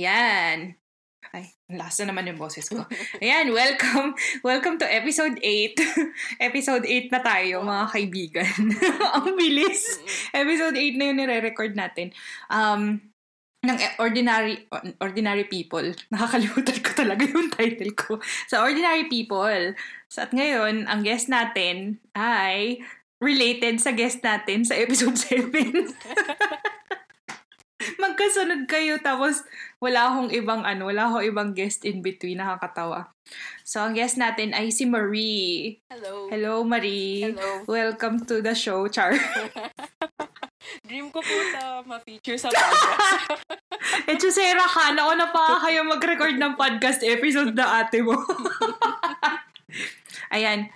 Ayan. Ay, last na naman yung boses ko. Ayan, welcome. Welcome to episode 8. episode 8 na tayo, mga kaibigan. Ang bilis. Episode 8 na yung nire-record natin. Um, ng ordinary ordinary people. Nakakalimutan ko talaga yung title ko. Sa so, ordinary people. So, at ngayon, ang guest natin ay related sa guest natin sa episode 7. Magkasunod kayo tapos wala akong ibang ano, wala akong ibang guest in between. Nakakatawa. So, ang guest natin ay si Marie. Hello. Hello, Marie. Hello. Welcome to the show, Char. Dream ko po sa ma-feature sa podcast. eh, Chusera ka. Naku na pa kayo mag-record ng podcast episode na ate mo. Ayan.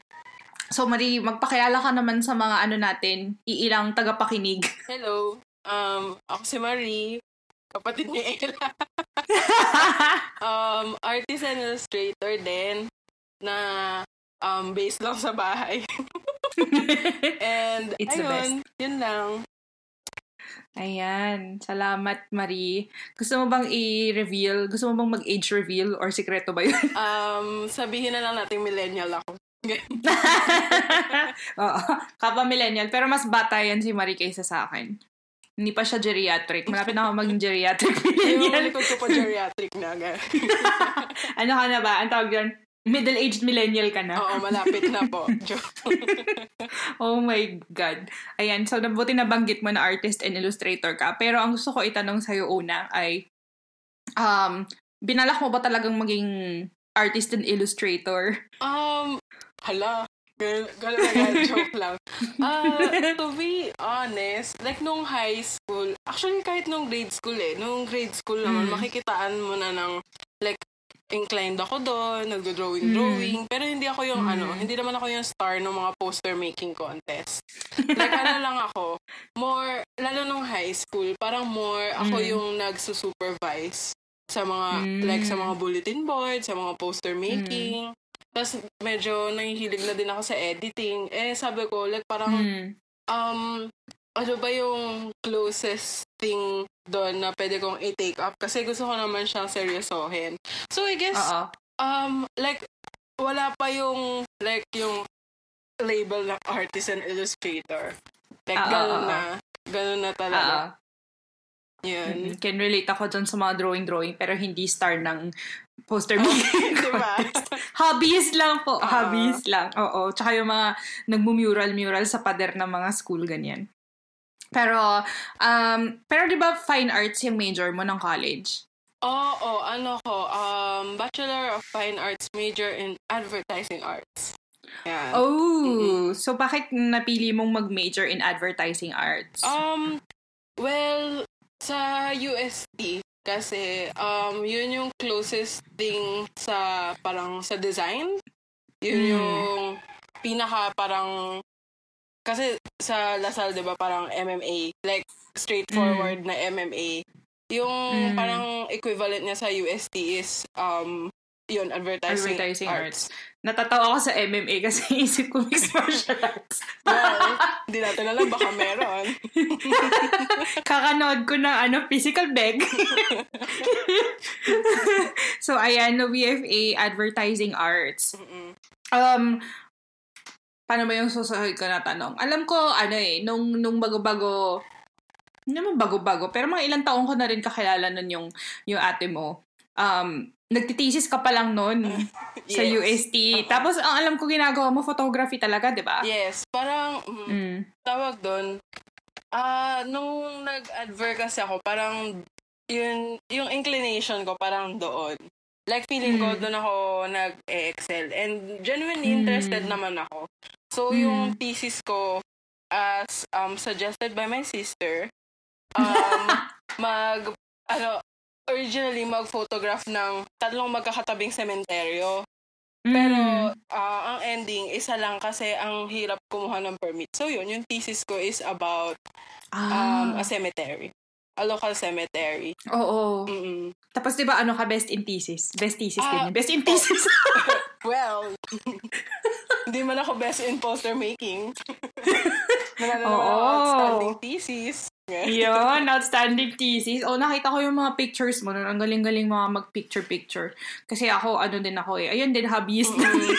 So, Marie, magpakilala ka naman sa mga ano natin, iilang tagapakinig. Hello. Um, ako si Marie, kapatid ni Ella. um, artist and illustrator din na um, based lang sa bahay. and It's ayun, yun lang. Ayan. Salamat, Marie. Gusto mo bang i-reveal? Gusto mo bang mag-age reveal or sikreto ba yun? Um, sabihin na lang natin millennial ako. Oo. Kapa millennial. Pero mas bata yan si Marie kaysa sa akin. Hindi pa siya geriatric. Malapit na ako maging geriatric millennial. likod ko pa geriatric na. ano ka na ba? Ang tawag dyan? Middle-aged millennial ka na? Oo, malapit na po. Oh my God. Ayan, so nabuti nabanggit mo na artist and illustrator ka. Pero ang gusto ko itanong sa'yo una ay, um, binalak mo ba talagang maging artist and illustrator? Um, hala. Ganun na yan, joke lang. Uh, to be honest, like nung high school, actually kahit nung grade school eh, nung grade school naman, Mm. makikitaan mo na ng, like, inclined ako doon, Mm. nagdo-drawing-drawing, pero hindi ako yung Mm. ano, hindi naman ako yung star ng mga poster making contest. Like ano lang ako, more, lalo nung high school, parang more ako Mm. yung nagsusupervise sa mga, Mm. like sa mga bulletin board, sa mga poster making. Tapos medyo nangihilig na din ako sa editing. Eh sabi ko, like parang, Hmm. um, ano ba yung closest thing doon na pwede kong i-take up? Kasi gusto ko naman siyang seryosohin. So I guess, Oo. um, like, wala pa yung, like, yung label ng artist and illustrator. Like, Oo, ganun oo. na. Ganun na talaga. Oo. Yun. Mm, Can relate ako dun sa mga drawing-drawing pero hindi star ng poster making diba? contest. Hobbies lang po. Oo. Hobbies lang. Oo. Tsaka yung mga nagmumural-mural sa pader ng mga school, ganyan. Pero, um, pero di ba fine arts yung major mo ng college? Oo, ano ko, um, Bachelor of Fine Arts major in Advertising Arts. Yan. Oh, so bakit napili mong mag-major in advertising arts? Um, well, sa UST, kasi um, yun yung closest thing sa parang sa design. Yun Mm. yung pinaka parang kasi sa Lasal, 'di ba, parang MMA, like straightforward na MMA. Yung Mm. parang equivalent niya sa UST is um yun advertising, Advertising arts. Natatawa ako sa MMA kasi isip ko mixed martial arts. Well, hindi natin alam baka meron. Kakanood ko ng ano, physical bag. so, ayan, no VFA Advertising Arts. Mm-mm. Um, paano ba yung susunod ko na tanong? Alam ko, ano eh, nung, nung bago-bago, hindi naman bago-bago, pero mga ilang taong ko na rin kakilala nun yung, yung ate mo. Um, nagtitesis ka pa lang sa Yes. UST. Oo. Tapos, ang alam ko ginagawa mo, photography talaga, di ba? Yes, parang mm, Mm. tawag doon, ah, nung nag-adver kasi ako, parang, yun, yung inclination ko, parang doon. Like, feeling ko, Mm. doon ako nag-excel. And genuinely Mm. interested naman ako. So, Mm. yung thesis ko, as um, suggested by my sister, um, mag, ano, originally, mag-photograph ng tatlong magkakatabing sementeryo. Pero, Mm. ah, ang ending, isa lang kasi ang hirap kumuha ng permit. So, yun, yung thesis ko is about um, ah, a cemetery. A local cemetery. oo. Mm-mm. Tapos, di ba, ano ka, best in thesis? Best thesis Ah, din yun. Best in thesis. Well, hindi man ako best in poster making. Oo. naman ako outstanding thesis. Yun, outstanding thesis. O, nakita ko yung mga pictures mo nun. Ang galing-galing mga mag-picture-picture. Kasi ako, ano din ako eh. Ayun din, hobbyist na din.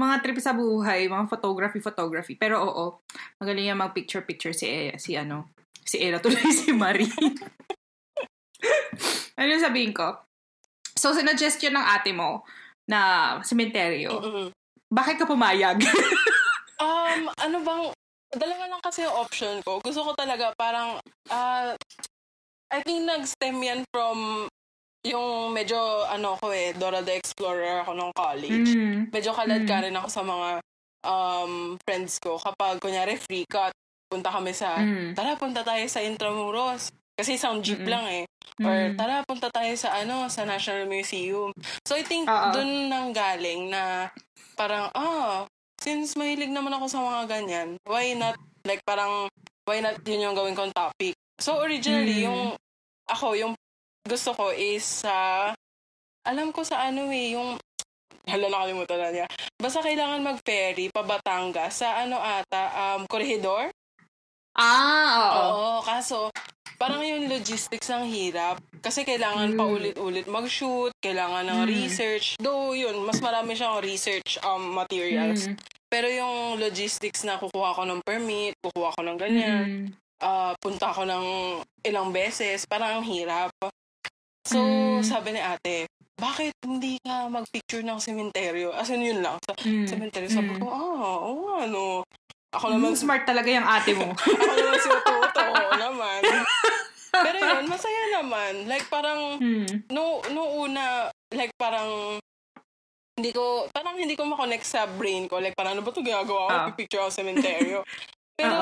mga trip sa buhay, mga photography-photography. Pero oo, magaling yung mag-picture-picture si, si ano, si Era tuloy si Marie. ano yung sabihin ko? So, sinuggest yun ng ate mo na sementeryo. Mm-mm. Bakit ka pumayag? Um, ano bang, dalawa lang kasi yung option ko. Gusto ko talaga parang, ah, I think nag-stem yan from yung medyo, ano ko eh, Dora the Explorer ako nung college. Mm. Medyo kalad ka rin ako sa mga um, friends ko. Kapag, kunyari, free cut, punta kami sa, Mm. tara, punta tayo sa Intramuros. Kasi isang jeep Mm-mm. lang eh. Or, Mm. tara, punta tayo sa, ano, sa National Museum. So, I think, Oo. dun nang galing na, parang, ah, since mahilig naman ako sa mga ganyan, why not, like, parang, why not yun yung gawin kong topic? So, originally, Mm. yung, ako, yung gusto ko is sa, alam ko sa ano eh, yung, hala nakalimutan na niya. Basta kailangan mag-ferry pa Batangas sa ano ata, um, Corregidor? Ah, oo. Oo, kaso parang yung logistics ang hirap. Kasi kailangan Mm. pa ulit-ulit mag-shoot, kailangan ng Mm. research. Though yun, mas marami siyang research um, materials. Mm. Pero yung logistics na kukuha ko ng permit, kukuha ko ng ganyan, Mm. ah, punta ko ng ilang beses, parang ang hirap. So, Mm. sabi ni ate, bakit hindi ka mag-picture ng sementeryo? As in, yun lang. Sa Mm. sementeryo, sabi Mm. ko, ah, oo, ano. Ako Mm, naman, smart talaga yung ate mo. ako naman si Ototo, oo naman. Pero yun, masaya naman. Like, parang, mm. no, no una, like, parang, hindi ko, parang hindi ko makonect sa brain ko. Like, parang, ano ba ito ginagawa ko? Ah. Pipicture ako sa sementeryo. Pero,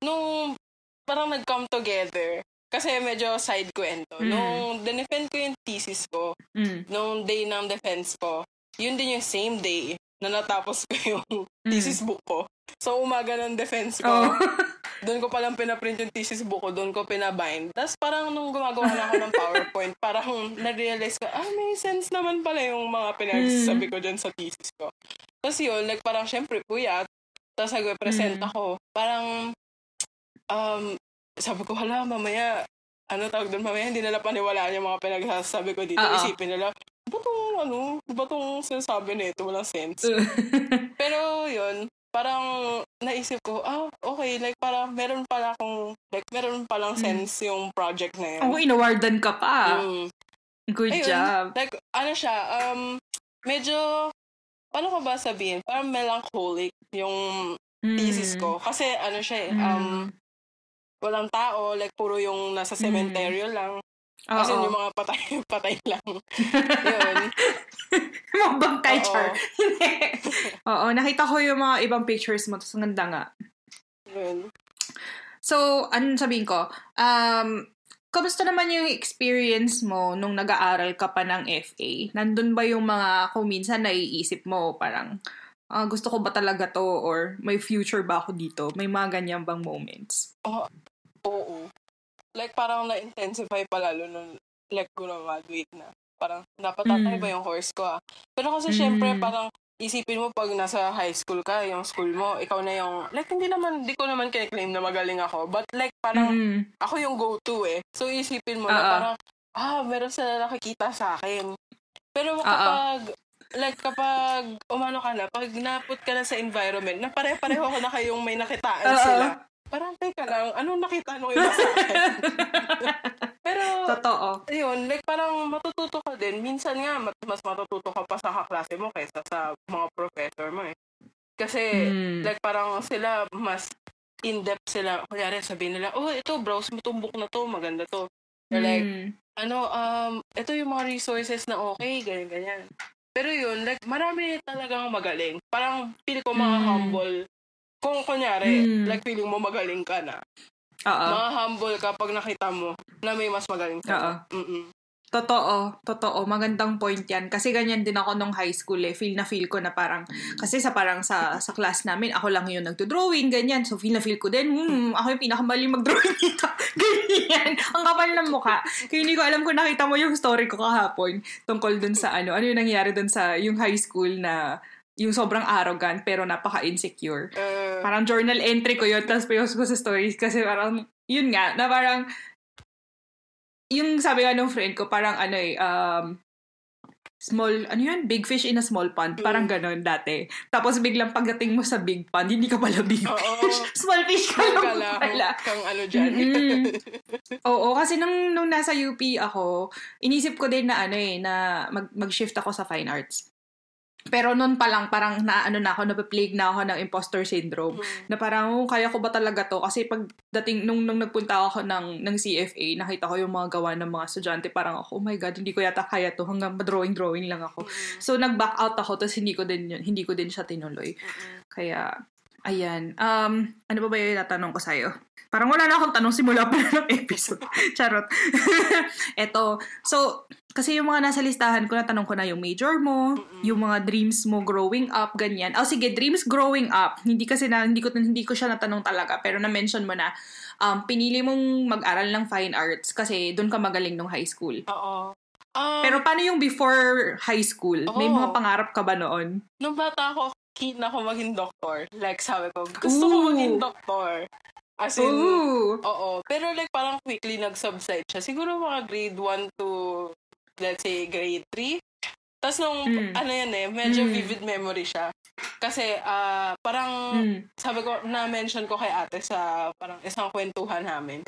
nung, parang nag-come together, kasi medyo side kwento. Mm. Nung dinefend ko yung thesis ko, Mm. nung day ng defense ko, yun din yung same day na natapos ko yung Mm. thesis book ko. So, umaga ng defense ko, Oh. doon ko palang pinaprint yung thesis book ko, doon ko pinabind. Tapos parang nung gumagawa na ako ng PowerPoint, parang na-realize ko, ah, may sense naman pala yung mga pinagsasabi ko dyan sa thesis ko. Tapos yun, like parang syempre puyat, tapos nag-present Mm. ako. Parang, um, sabi ko, hala, mamaya, ano tawag doon, mamaya hindi nila paniwalaan yung mga pinagsasabi ko dito. Oo. Isipin nila, ba tong, ano, ba tong sinasabi nito, walang sense. Pero yun, parang naisip ko, ah, okay, like parang meron pala akong, like meron palang Mm. sense yung project na yun. Ako, inawardan ka pa. Mm. Good Ayun, job. Like, ano siya, um, medyo, paano ko ba sabihin? Parang melancholic yung Mm. thesis ko. Kasi ano siya eh, Mm. um, walang tao, like puro yung nasa cementerio lang. Oo. yung mga patay, patay lang. Yun. Mga bangkay Oo. char. Oo, nakita ko yung mga ibang pictures mo. Tapos ang ganda nga. Yun. So, anong sabihin ko? Um, kamusta naman yung experience mo nung nag-aaral ka pa ng FA? Nandun ba yung mga, kung minsan naiisip mo, parang, ah, gusto ko ba talaga to? Or may future ba ako dito? May mga ganyan bang moments? Oo. Like, parang na-intensify pa lalo nung like graduate na. Parang, dapat tatay Mm. ba yung course ko ah. Pero kasi Mm. syempre, parang isipin mo pag nasa high school ka, yung school mo, ikaw na yung, like, hindi naman, hindi ko naman kine-claim na magaling ako. But like, parang, Mm. ako yung go-to eh. So, isipin mo na Oo. parang, ah, meron sila nakikita sa akin. Pero kapag, like, kapag umano ka na, pag naput ka na sa environment, na pare-pareho ko na kayong may nakitaan Oo. sila. Parang, teka lang, anong nakita nung iba sa akin? Pero, Totoo. ayun, like, parang matututo ka din. Minsan nga, mas matututo ka pa sa kaklase mo kaysa sa mga professor mo eh. Kasi, Mm. like, parang sila, mas in-depth sila. Kunyari, sabihin nila, oh, ito, browse mo tong book na to, maganda to. Or like, Mm. ano, um, ito yung mga resources na okay, ganyan, ganyan. Pero yun, like, marami talagang magaling. Parang, feel ko mga Mm. humble. Kung kunyari, Mm. like, feeling mo magaling ka na. Oo. Mga humble ka pag nakita mo na may mas magaling Oo. ka. Mm-mm. Totoo, totoo. Magandang point yan. Kasi ganyan din ako nung high school eh. Feel na feel ko na parang, kasi sa parang sa, sa class namin, ako lang yung nagdo-drawing, ganyan. So feel na feel ko din, hmm, ako yung pinakamali mag-drawing dito. ganyan. Ang kapal ng mukha. Kaya hindi ko alam kung nakita mo yung story ko kahapon tungkol dun sa ano, ano yung nangyari dun sa yung high school na yung sobrang arrogant pero napaka-insecure. Uh, Parang journal entry ko yun, tapos pinost ko sa stories kasi parang yun nga, na parang, yung sabi nga ng friend ko, parang ano eh, um, small, ano yun? Big fish in a small pond. Parang ganon dati. Tapos biglang pagdating mo sa big pond, hindi ka pala big Oo. fish. Small fish ka lang kala, pala. kang ano dyan. Mm-mm. Oo, kasi nung, nung nasa UP ako, inisip ko din na ano eh, na mag, mag-shift ako sa fine arts. Pero noon pa lang, parang naano na ako, nape-plague na ako ng imposter syndrome. Mm. Na parang, oh, kaya ko ba talaga to? Kasi pagdating, nung, nung nagpunta ako ng, ng CFA, nakita ko yung mga gawa ng mga estudyante, parang ako, oh my God, hindi ko yata kaya to. Hanggang drawing-drawing lang ako. Mm-mm. So, nag-back out ako, tapos hindi ko din, yun, hindi ko din siya tinuloy. Mm-mm. Kaya, ayan. Um, ano pa ba yung tatanong ko sa'yo? Parang wala na akong tanong simula pa ng episode. Charot. Eto. So, kasi yung mga nasa listahan ko, natanong ko na yung major mo, Mm-mm. yung mga dreams mo growing up, ganyan. Oh, sige, dreams growing up. Hindi kasi na, hindi ko, hindi ko siya natanong talaga, pero na-mention mo na, um, pinili mong mag-aral ng fine arts kasi doon ka magaling nung high school. Oo. Um, Pero paano yung before high school? May Oo. mga pangarap ka ba noon? nung bata ako, keen ako maging doktor. Like, sabi ko, gusto ko Ooh. maging doktor. As in, Ooh! oo. Pero like, parang quickly nag-subside siya. Siguro mga grade 1 to, let's say, grade 3. Tapos nung, Mm. ano yan eh, medyo Mm. vivid memory siya. Kasi, ah, parang, Mm. sabi ko, na-mention ko kay ate sa parang isang kwentuhan namin.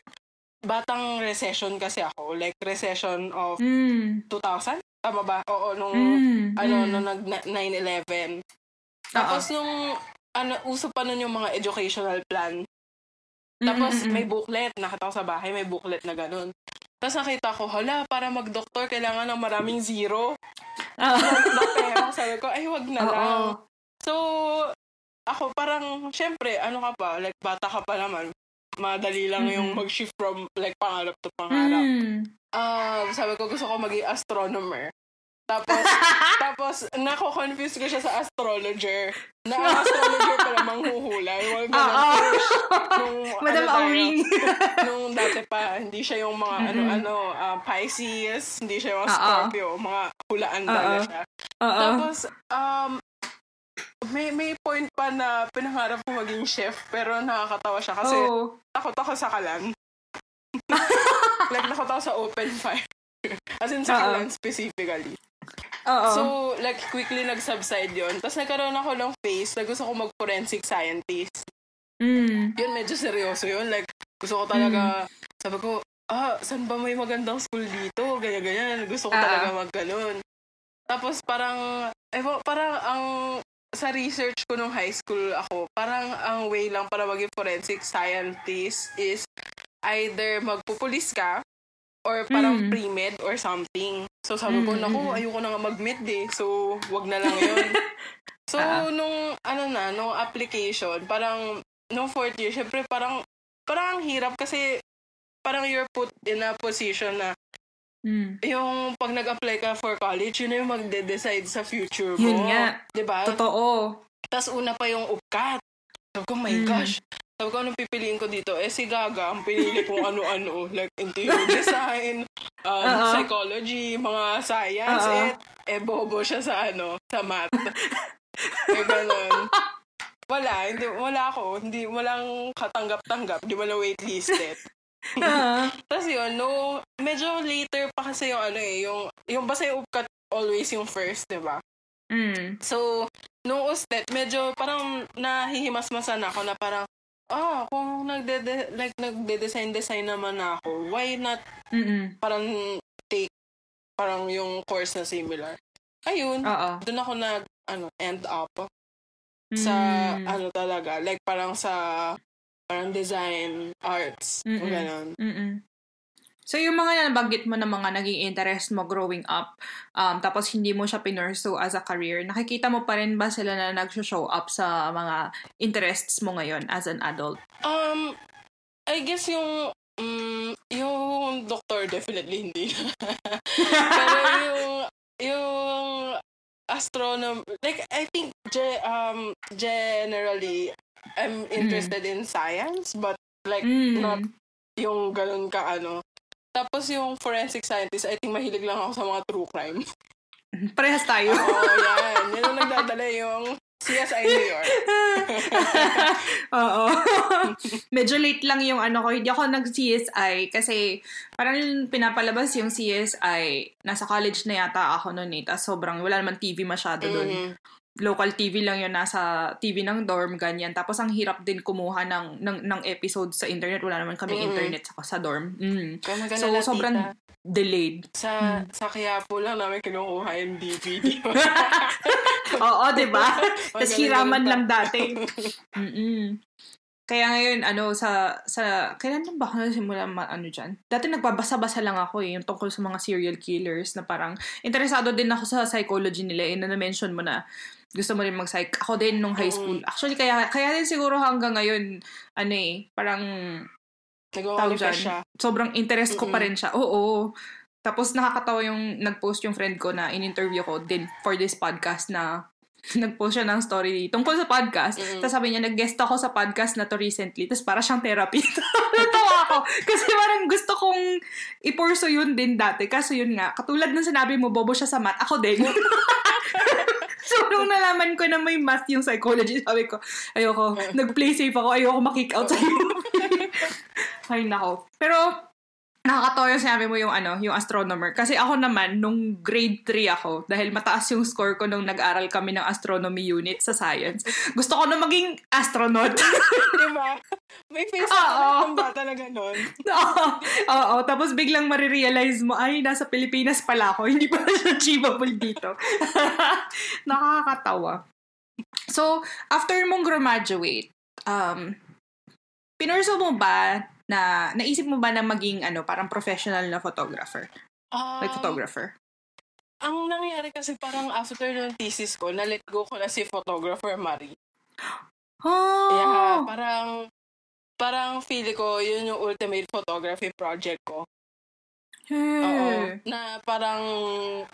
Batang recession kasi ako. Like, recession of Mm. 2000? Tama ba? Oo, nung, Mm. ano, mm. nung nag 9-11. Tapos nung, ano, uso pa nun yung mga educational plan. Tapos Mm, mm, mm. may booklet, nakita ko sa bahay, may booklet na ganun. Tapos nakita ko, hala, para mag-doktor, kailangan ng maraming zero Ah. na pera. Sabi ko, ay, wag na Oo. lang. So, ako parang, syempre, ano ka pa, like, bata ka pa naman. Madali lang yung Mm-mm. mag-shift from, like, pangarap to pangarap. Mm. Ah, sabi ko, gusto ko maging astronomer. Tapos, tapos, nako-confuse ko siya sa astrologer. Na ang astrologer pala manghuhula. Yung mga ganun Oo. fish. Nung, Madam ano Auring. nung dati pa, hindi siya yung mga Mm-mm. ano-ano, ah, Pisces, hindi siya yung. Scorpio, mga hulaan talaga siya. Oo. Tapos, um, may may point pa na pinangarap ko maging chef, pero nakakatawa siya kasi Oo. takot ako sa kalan. like, takot ako sa open fire. As in, sa kalan specifically. Oo. So, like, quickly nag-subside yun. Tapos nagkaroon ako ng phase na gusto ko mag-forensic scientist. Mm. Yun, medyo seryoso yun. Like, gusto ko talaga, sabi ko, ah, saan ba may magandang school dito? Ganyan-ganyan. Gusto ko Ah, talaga mag-ganun. Tapos parang, eh, parang ang, sa research ko nung high school ako, parang ang way lang para maging forensic scientist is either magpupulis ka or parang Mm. pre-med or something. So sabi ko, Mm, naku, mm, mm. ayoko na nga mag-med eh. So, wag na lang yun. so, Ah. nung, ano na, nung application, parang, nung fourth year, syempre parang, parang ang hirap kasi parang you're put in a position na Mm. yung pag nag-apply ka for college, yun na yung magde-decide sa future mo. Yun nga. 'Di ba? Totoo. Tapos una pa yung UPCAT. Sabi ko, my Mm. gosh. Sabi ko, anong pipiliin ko dito? Eh, si Gaga, ang pinili kong ano-ano. Like, interior design, um, Oo. psychology, mga science. Oo. Eh, eh, bobo siya sa ano, sa math. eh, ganun. Wala, hindi, wala ako. Hindi, walang katanggap-tanggap. Di na waitlisted. Ah. Tapos yun, no, medyo later pa kasi yung ano eh, yung, yung basta yung UPCAT always yung first, di ba? Mm. So, nung ustet, medyo parang nahihimas-masan ako na parang, ah, kung nagde like, nagde-design-design naman ako, why not Mm-mm. parang take parang yung course na similar? Ayun, Oo. doon ako nag, ano, end up sa, Mm. ano talaga, like parang sa, parang design, arts, Mm-mm. Mm-mm. So, yung mga nabanggit mo na mga naging interest mo growing up, um, tapos hindi mo siya pinursu as a career, nakikita mo pa rin ba sila na nag-show up sa mga interests mo ngayon as an adult? Um, I guess yung, mm, yung doctor definitely hindi. Pero yung, yung astronom, like, I think, ge- um, generally, I'm interested in science, but like, Mm. not yung ganun ka, ano. Tapos yung forensic scientist, I think mahilig lang ako sa mga true crime. Parehas tayo. Oo, yan. Yan yung nagdadala yung CSI New York. Oo. Medyo late lang yung ano ko. Hindi ako nag-CSI kasi parang pinapalabas yung CSI. Nasa college na yata ako noon eh. Tapos sobrang wala naman TV masyado doon. Mhm. Local TV lang yun. Nasa TV ng dorm, ganyan. Tapos ang hirap din kumuha ng, ng, ng episode sa internet. Wala naman kami Mm. internet sa, sa dorm. Mm. Kaya maganda So, sobrang tita. delayed. Sa, sa Quiapo lang namin kinukuha yung DVD. Oo, di ba? Tapos hiraman lang dati. Mm-mm. Kaya ngayon, ano, sa, sa, kailan lang ba ako nasimula, ma, ano dyan? Dati nagbabasa-basa lang ako eh, yung tungkol sa mga serial killers na parang, interesado din ako sa psychology nila, eh, na na-mention mo na, gusto mo rin mag-psych. Ako din nung high school. Actually, kaya, kaya din siguro hanggang ngayon, ano eh, parang, tawag dyan, siya. sobrang interest ko pa rin siya. Oo. Tapos nakakatawa yung nag-post yung friend ko na in-interview ko din for this podcast na nag-post siya ng story tungkol sa podcast. Mm-mm. Tapos sabi niya, nag-guest ako sa podcast na to recently. Tapos para siyang therapy. Natawa ako. Kasi parang gusto kong i-pursue yun din dati. Kaso yun nga, katulad ng sinabi mo, bobo siya sa math. Ako din. so, nung nalaman ko na may math yung psychology, sabi ko, ayoko, nag-play safe ako, ayoko makick out sa'yo. Ay, nako. Pero, nakakatawa yung sinabi mo yung ano, yung astronomer. Kasi ako naman, nung grade 3 ako, dahil mataas yung score ko nung nag-aral kami ng astronomy unit sa science, gusto ko na maging astronaut. Di ba? May face ako ng bata na ganun. Oo. Oo. Tapos biglang marirealize mo, ay, nasa Pilipinas pala ako. Hindi pala siya achievable dito. Nakakatawa. So, after mong graduate, um, pinurso mo ba na, naisip mo ba na maging, ano, parang professional na photographer? Ah, Like photographer? Ang nangyari kasi parang after ng thesis ko, na-let go ko na si photographer Marie. Oh! Yeah, parang parang feel ko yun yung ultimate photography project ko. Oo. Hey. Na parang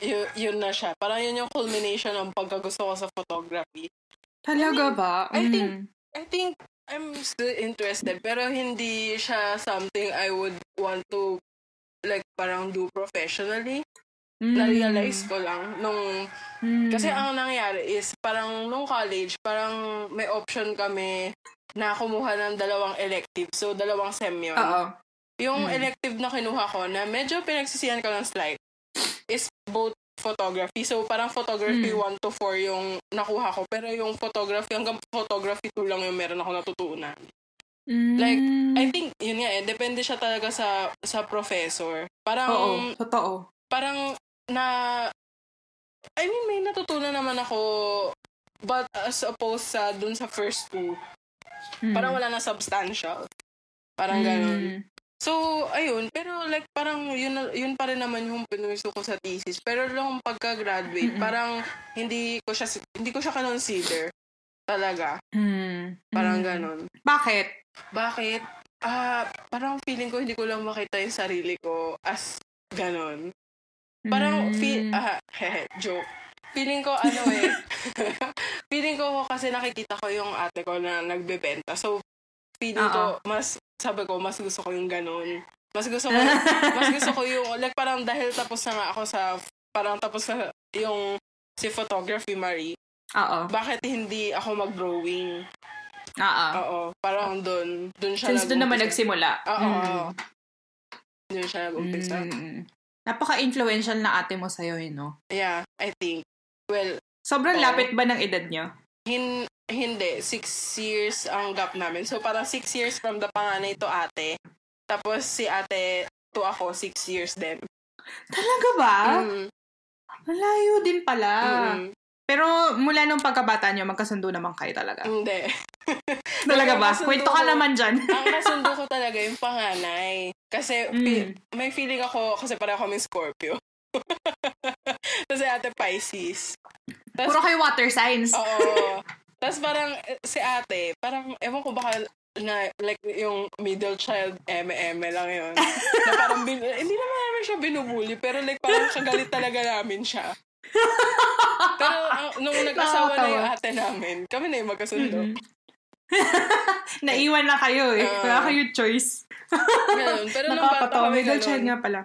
yun, yun na siya. Parang yun yung culmination ng pagkagusto ko sa photography. Talaga ba? I think- Mm. I think I'm still interested pero hindi siya something I would want to like parang do professionally. Mm. Na-realize ko lang nung Mm. Kasi ang nangyari is, parang nung college, parang may option kami na kumuha ng dalawang elective. So, dalawang sem yun. Oo. Yung Mm. elective na kinuha ko, na medyo pinagsisiyan ko ng slight, is both photography. So, parang photography Mm. 1 to 4 yung nakuha ko. Pero yung photography, hanggang photography 2 lang yung meron ako natutunan. Like, Mm. I think, yun nga eh, depende siya talaga sa sa professor. Parang, Oo. Totoo. parang na I mean may natutunan naman ako but as opposed sa dun sa first two Mm. parang wala na substantial parang Mm. ganun so ayun pero like parang yun yun pa rin naman yung pinuso ko sa thesis pero nung pagka-graduate Mm-mm. parang hindi ko siya hindi ko siya consider talaga Mm. parang Mm. ganun Bakit? bakit ah parang feeling ko hindi ko lang makita yung sarili ko as ganun Parang, Mm. feel, ah, hehe, joke. Feeling ko, ano eh, feeling ko kasi nakikita ko yung ate ko na nagbebenta. So, feeling ko, mas, sabi ko, mas gusto ko yung ganun. Mas gusto ko, mas gusto ko yung, like, parang dahil tapos na nga ako sa, parang tapos sa, yung, si photography, Marie, Oo. bakit hindi ako mag-drawing? Oo. Oo, parang dun, dun siya Since doon naman nagsimula. Oo, Mm. oo. Dun siya nag-umpisa. Mm. Napaka-influential na ate mo sa'yo, eh, no? Yeah, I think. Well, Sobrang Oo. lapit ba ng edad niyo? Hin hindi. Six years ang gap namin. So, parang six years from the panganay to ate. Tapos, si ate to ako, six years din. Talaga ba? Mm, Malayo din pala. mm, Pero mula nung pagkabata niyo, magkasundo naman kayo talaga. hindi. Talaga ba? Kwento ka naman dyan. ang nasundo ko talaga yung panganay. Kasi, Mm. fi- may feeling ako, kasi pareho kami Scorpio. kasi ate Pisces. Tas, Puro kayo water signs. Oo. Tapos parang eh, si ate, parang ewan ko baka na like yung middle child eme-eme lang yun. na parang bin, hindi naman namin siya binubuli pero like parang kagalit talaga namin siya. pero ang- nung nag-asawa na yung ate namin, kami na yung magkasundo. Mm-mm. Naiwan na kayo eh. Oo. Wala kayo choice. Ganun. Pero nung bata kami Middle child ganun, nga pala.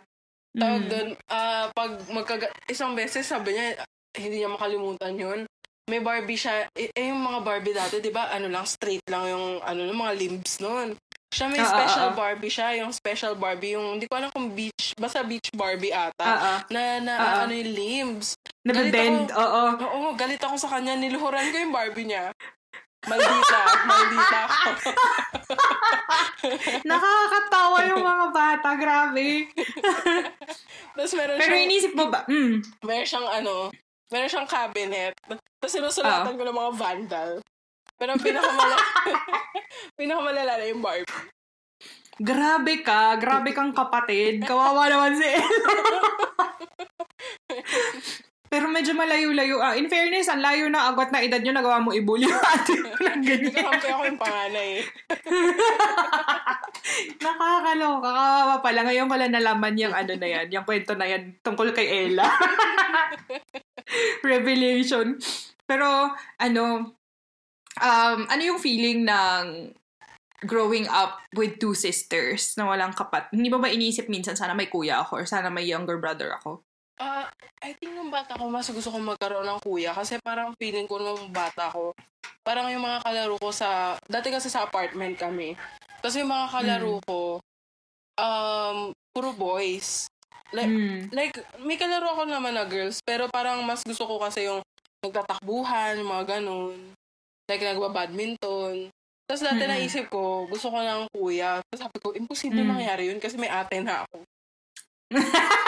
tawag Mm. doon, ah, pag magkaga- isang beses sabi niya, hindi niya makalimutan yun. May Barbie siya. Eh, eh, yung mga Barbie dati, di ba, ano lang, straight lang yung, ano, yung mga limbs nun. Siya may ah, special ah. Barbie siya, yung special Barbie, yung, hindi ko alam kung beach, basta beach Barbie ata. Ah, ah. Na, na, Ah, ah. ano yung limbs. Nabibend, oo. Oo, galit ako sa kanya, niluhuran ko yung Barbie niya. Maldita, maldita ako. Nakakatawa yung mga bata, grabe. Tapos meron Pero siyang, inisip mo ba, mm, meron siyang ano, meron siyang cabinet. Tapos sinusulatan Ah. ko ng mga vandal. Pero ang pinakamalala, pinakamalala na yung Barbie. grabe ka, grabe kang kapatid. Kawawa naman si Ella. Pero medyo malayo-layo. Ah, in fairness, ang layo na agwat na edad nyo, nagawa mo ibuli yung ate mo ng ganyan. Kakampi ako yung panganay. Nakakaloka. Kawawa pala. Ngayon ko lang nalaman yung ano na yan, yung kwento na yan tungkol kay Ella. Revelation. Pero, ano, um, ano yung feeling ng growing up with two sisters na walang kapat? Hindi ba ba iniisip minsan sana may kuya ako or sana may younger brother ako? Ah, I think nung bata ko, mas gusto kong magkaroon ng kuya kasi parang feeling ko nung bata ko, parang yung mga kalaro ko sa, dati kasi sa apartment kami. Tapos yung mga kalaro ko, um, puro boys. Like, Hmm. like, may kalaro ako naman na girls, pero parang mas gusto ko kasi yung nagtatakbuhan, yung mga ganun. Like, nagba-badminton. Tapos dati Mm-mm. naisip ko, gusto ko ng kuya. Tapos sabi ko, imposible Mm. mangyari yun kasi may ate na ako.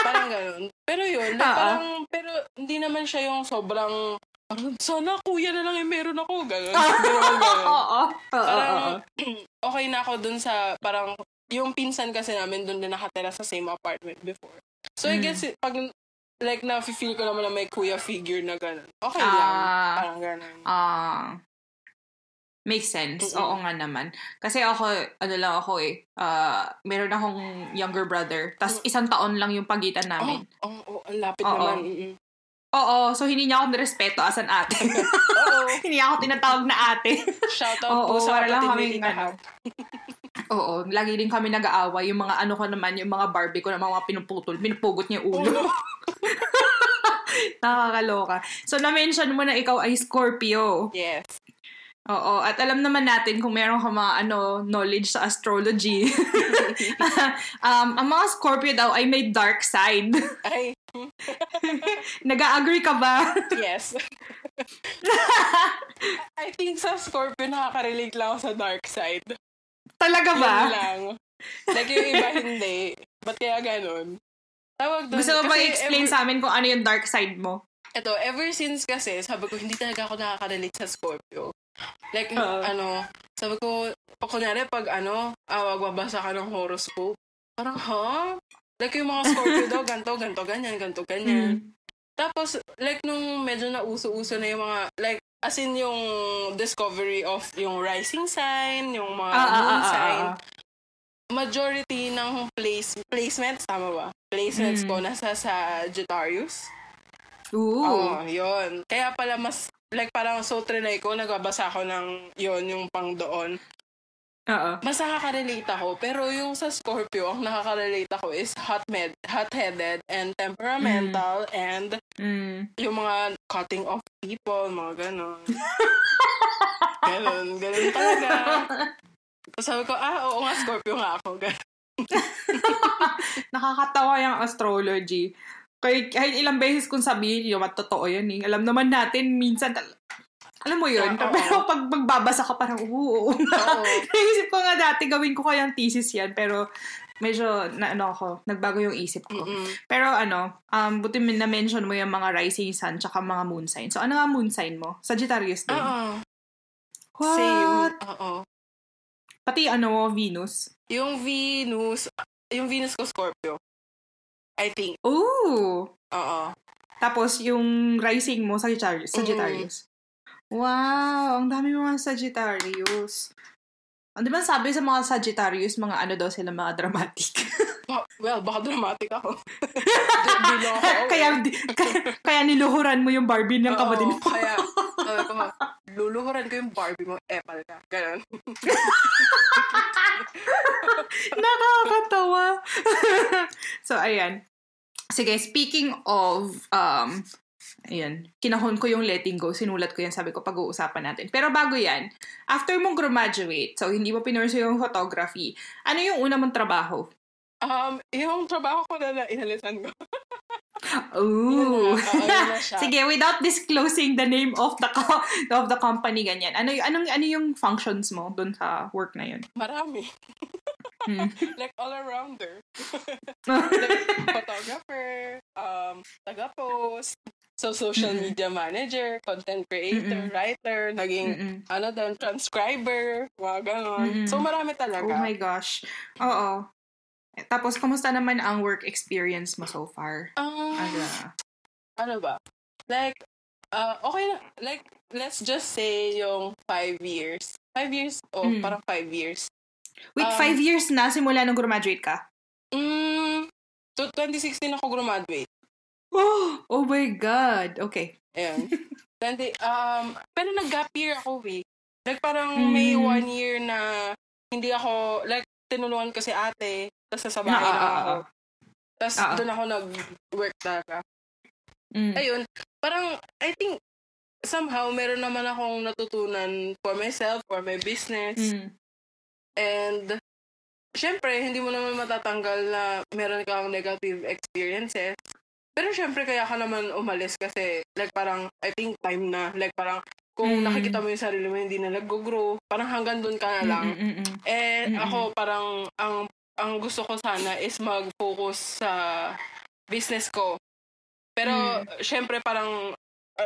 Parang ganun. Pero yun, like, Oo. parang, pero hindi naman siya yung sobrang, parang, sana kuya na lang yung meron ako. Ganun. Oo. Ganun. Oo. Parang, okay na ako dun sa, parang, yung pinsan kasi namin dun din nakatira sa same apartment before. So, I Mm. guess, pag, like, na-feel ko naman na may kuya figure na gano'n. Okay lang. Ah. Parang gano'n. Ah. Makes sense. Mm-mm. Oo nga naman. Kasi ako, ano lang ako eh, ah, meron akong younger brother. Mm. tas isang taon lang yung pagitan namin. Oh, oh, oh, ang lapit Oo. naman. Mm-mm. Oo, so hindi niya ako nirespeto as an ate. Oo. hindi niya ako tinatawag na ate. Shout out Oo, po sa para lang Tita ano. Oo, lagi din kami nag-aaway. Yung mga ano ko naman, yung mga Barbie ko na mga pinuputol, pinupugot niya yung ulo. Nakakaloka. So, na-mention mo na ikaw ay Scorpio. Yes. Oo, at alam naman natin kung meron ka mga ano, knowledge sa astrology. um, ang mga Scorpio daw ay may dark side. Ay, Nag-agree ka ba? yes. I think sa Scorpio nakaka-relate lang ako sa dark side. Talaga ba? Yun lang. Like yung iba hindi. Ba't kaya ganun? Tawag doon. Gusto mo ba i-explain ever- sa amin kung ano yung dark side mo? Ito, ever since kasi, sabi ko, hindi talaga ako nakaka-relate sa Scorpio. Like, Oo. ano, sabi ko, kunyari, pag ano, ah, magbabasa ka ng horoscope, parang, ha? Like, yung mga Scorpio daw, ganto, ganto, ganyan, ganto, ganyan. Mm. Tapos, like, nung medyo nauso-uso na yung mga, like, as in yung discovery of yung rising sign, yung mga Ah, ah, moon ah, ah, sign, ah. majority ng place, placements, tama ba? Placements Mm. ko nasa sa Sagittarius. Ooh. Oo, yun. Kaya pala mas, like parang so trinay ko, nagbabasa ako ng yun, yung pang doon. Oo. Mas nakaka-relate ako. Pero yung sa Scorpio, ang nakaka-relate ako is hot-med, hot-headed and temperamental and Mm. yung mga cutting off people, mga ganon. ganon, ganon talaga. Sabi ko, ah, oo nga, Scorpio nga ako. Ganon. Nakakatawa yung astrology. Kahit, kahit ilang beses kung sabihin nyo, totoo yan eh. Alam naman natin, minsan, tal- alam mo yun, Ah, oo. pero pag magbabasa ka parang, oo, oo. Naisip ko nga dati, gawin ko kayang thesis yan, pero medyo, na, ano ako, nagbago yung isip ko. Mm-mm. Pero ano, um, buti min- na-mention mo yung mga rising sun tsaka mga moon sign. So, ano nga moon sign mo? Sagittarius din. Oo. What? Same. Oo. Pati ano, Venus. Yung Venus, yung Venus ko Scorpio. I think. Ooh! Oo. Tapos, yung rising mo, Sagittarius. Sagittarius. Wow! Ang dami mga Sagittarius. Ang di ba sabi sa mga Sagittarius, mga ano daw sila, mga dramatic. Ba- well, baka dramatic ako. Kaya, di- kaya, kaya niluhuran mo yung Barbie ng kapatid mo. Kaya, sabi ko, luluhuran ko yung Barbie mo, epal ka. Ganon. Nakakatawa. so, ayan. Sige, speaking of um, Ayan. Kinahon ko yung letting go. Sinulat ko yan. Sabi ko, pag-uusapan natin. Pero bago yan, after mong graduate, so hindi mo pinursu yung photography, ano yung una mong trabaho? Um, yung trabaho ko na, na inalisan ko. Ooh. Na, siya. Sige, without disclosing the name of the co- of the company ganyan. Ano anong ano yung functions mo doon sa work na yun? Marami. Hmm. like all arounder. like photographer, um, taga-post, so social media manager, content creator, Mm-mm. writer, naging Mm-mm. ano din, transcriber, mga ganon. Mm-mm. So marami Oh talaga. my gosh. Oo. Tapos, kamusta naman ang work experience mo so far? Um, Ano? ano ba? Like, uh, okay na, like, let's just say yung five years. Five years? Oh, Mm. parang five years. Wait, Um, five years na simula nung graduate ka? Mm, so, 2016 ako graduate. Oh, oh my God. Okay. Ayan. 20, um, pero nag-gap year ako eh. Like, parang may Mm. one year na hindi ako, like, tinulungan ko si ate, tapos sa bahay Ah, lang ah, ako. ah. Tapos doon ako nag-work talaga. Mm. Ayun, parang, I think, somehow, meron naman akong natutunan for myself, for my business. Mm. And, syempre, hindi mo naman matatanggal na meron kang negative experiences. Pero syempre, kaya ka naman umalis kasi, like, parang, I think, time na. Like, parang, kung Mm. nakikita mo yung sarili mo, hindi na nag-grow, parang hanggang doon ka na lang. Mm, mm, mm, Eh, Mm-mm. ako, parang, ang ang gusto ko sana is mag-focus sa business ko. Pero, Mm. syempre, parang,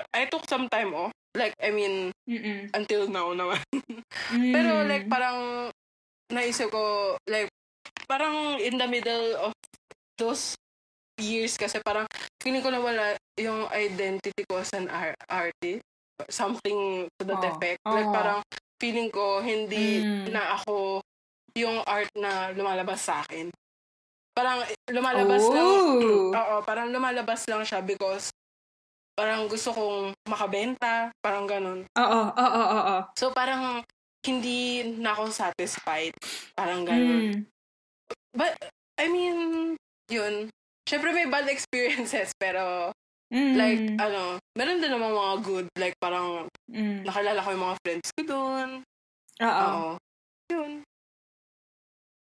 I took some time off. Like, I mean, mm, mm. until now naman. Mm. Pero like parang naisip ko like parang in the middle of those years kasi parang feeling ko na wala yung identity ko as an ar- artist. Something to that Oh. effect. Like Oh. parang feeling ko hindi Mm. na ako yung art na lumalabas sa akin. Parang lumalabas lang. Oh. Oo, parang lumalabas lang siya because parang gusto kong makabenta, parang ganun. Oo, oo, oo, oo. So, parang hindi na ako satisfied. Parang ganun. Mm. But, I mean, yun. Siyempre may bad experiences, pero Mm. like, ano, meron din naman mga good. Like, parang Mm. nakilala ko yung mga friends ko doon. Oo. Oo. Yun.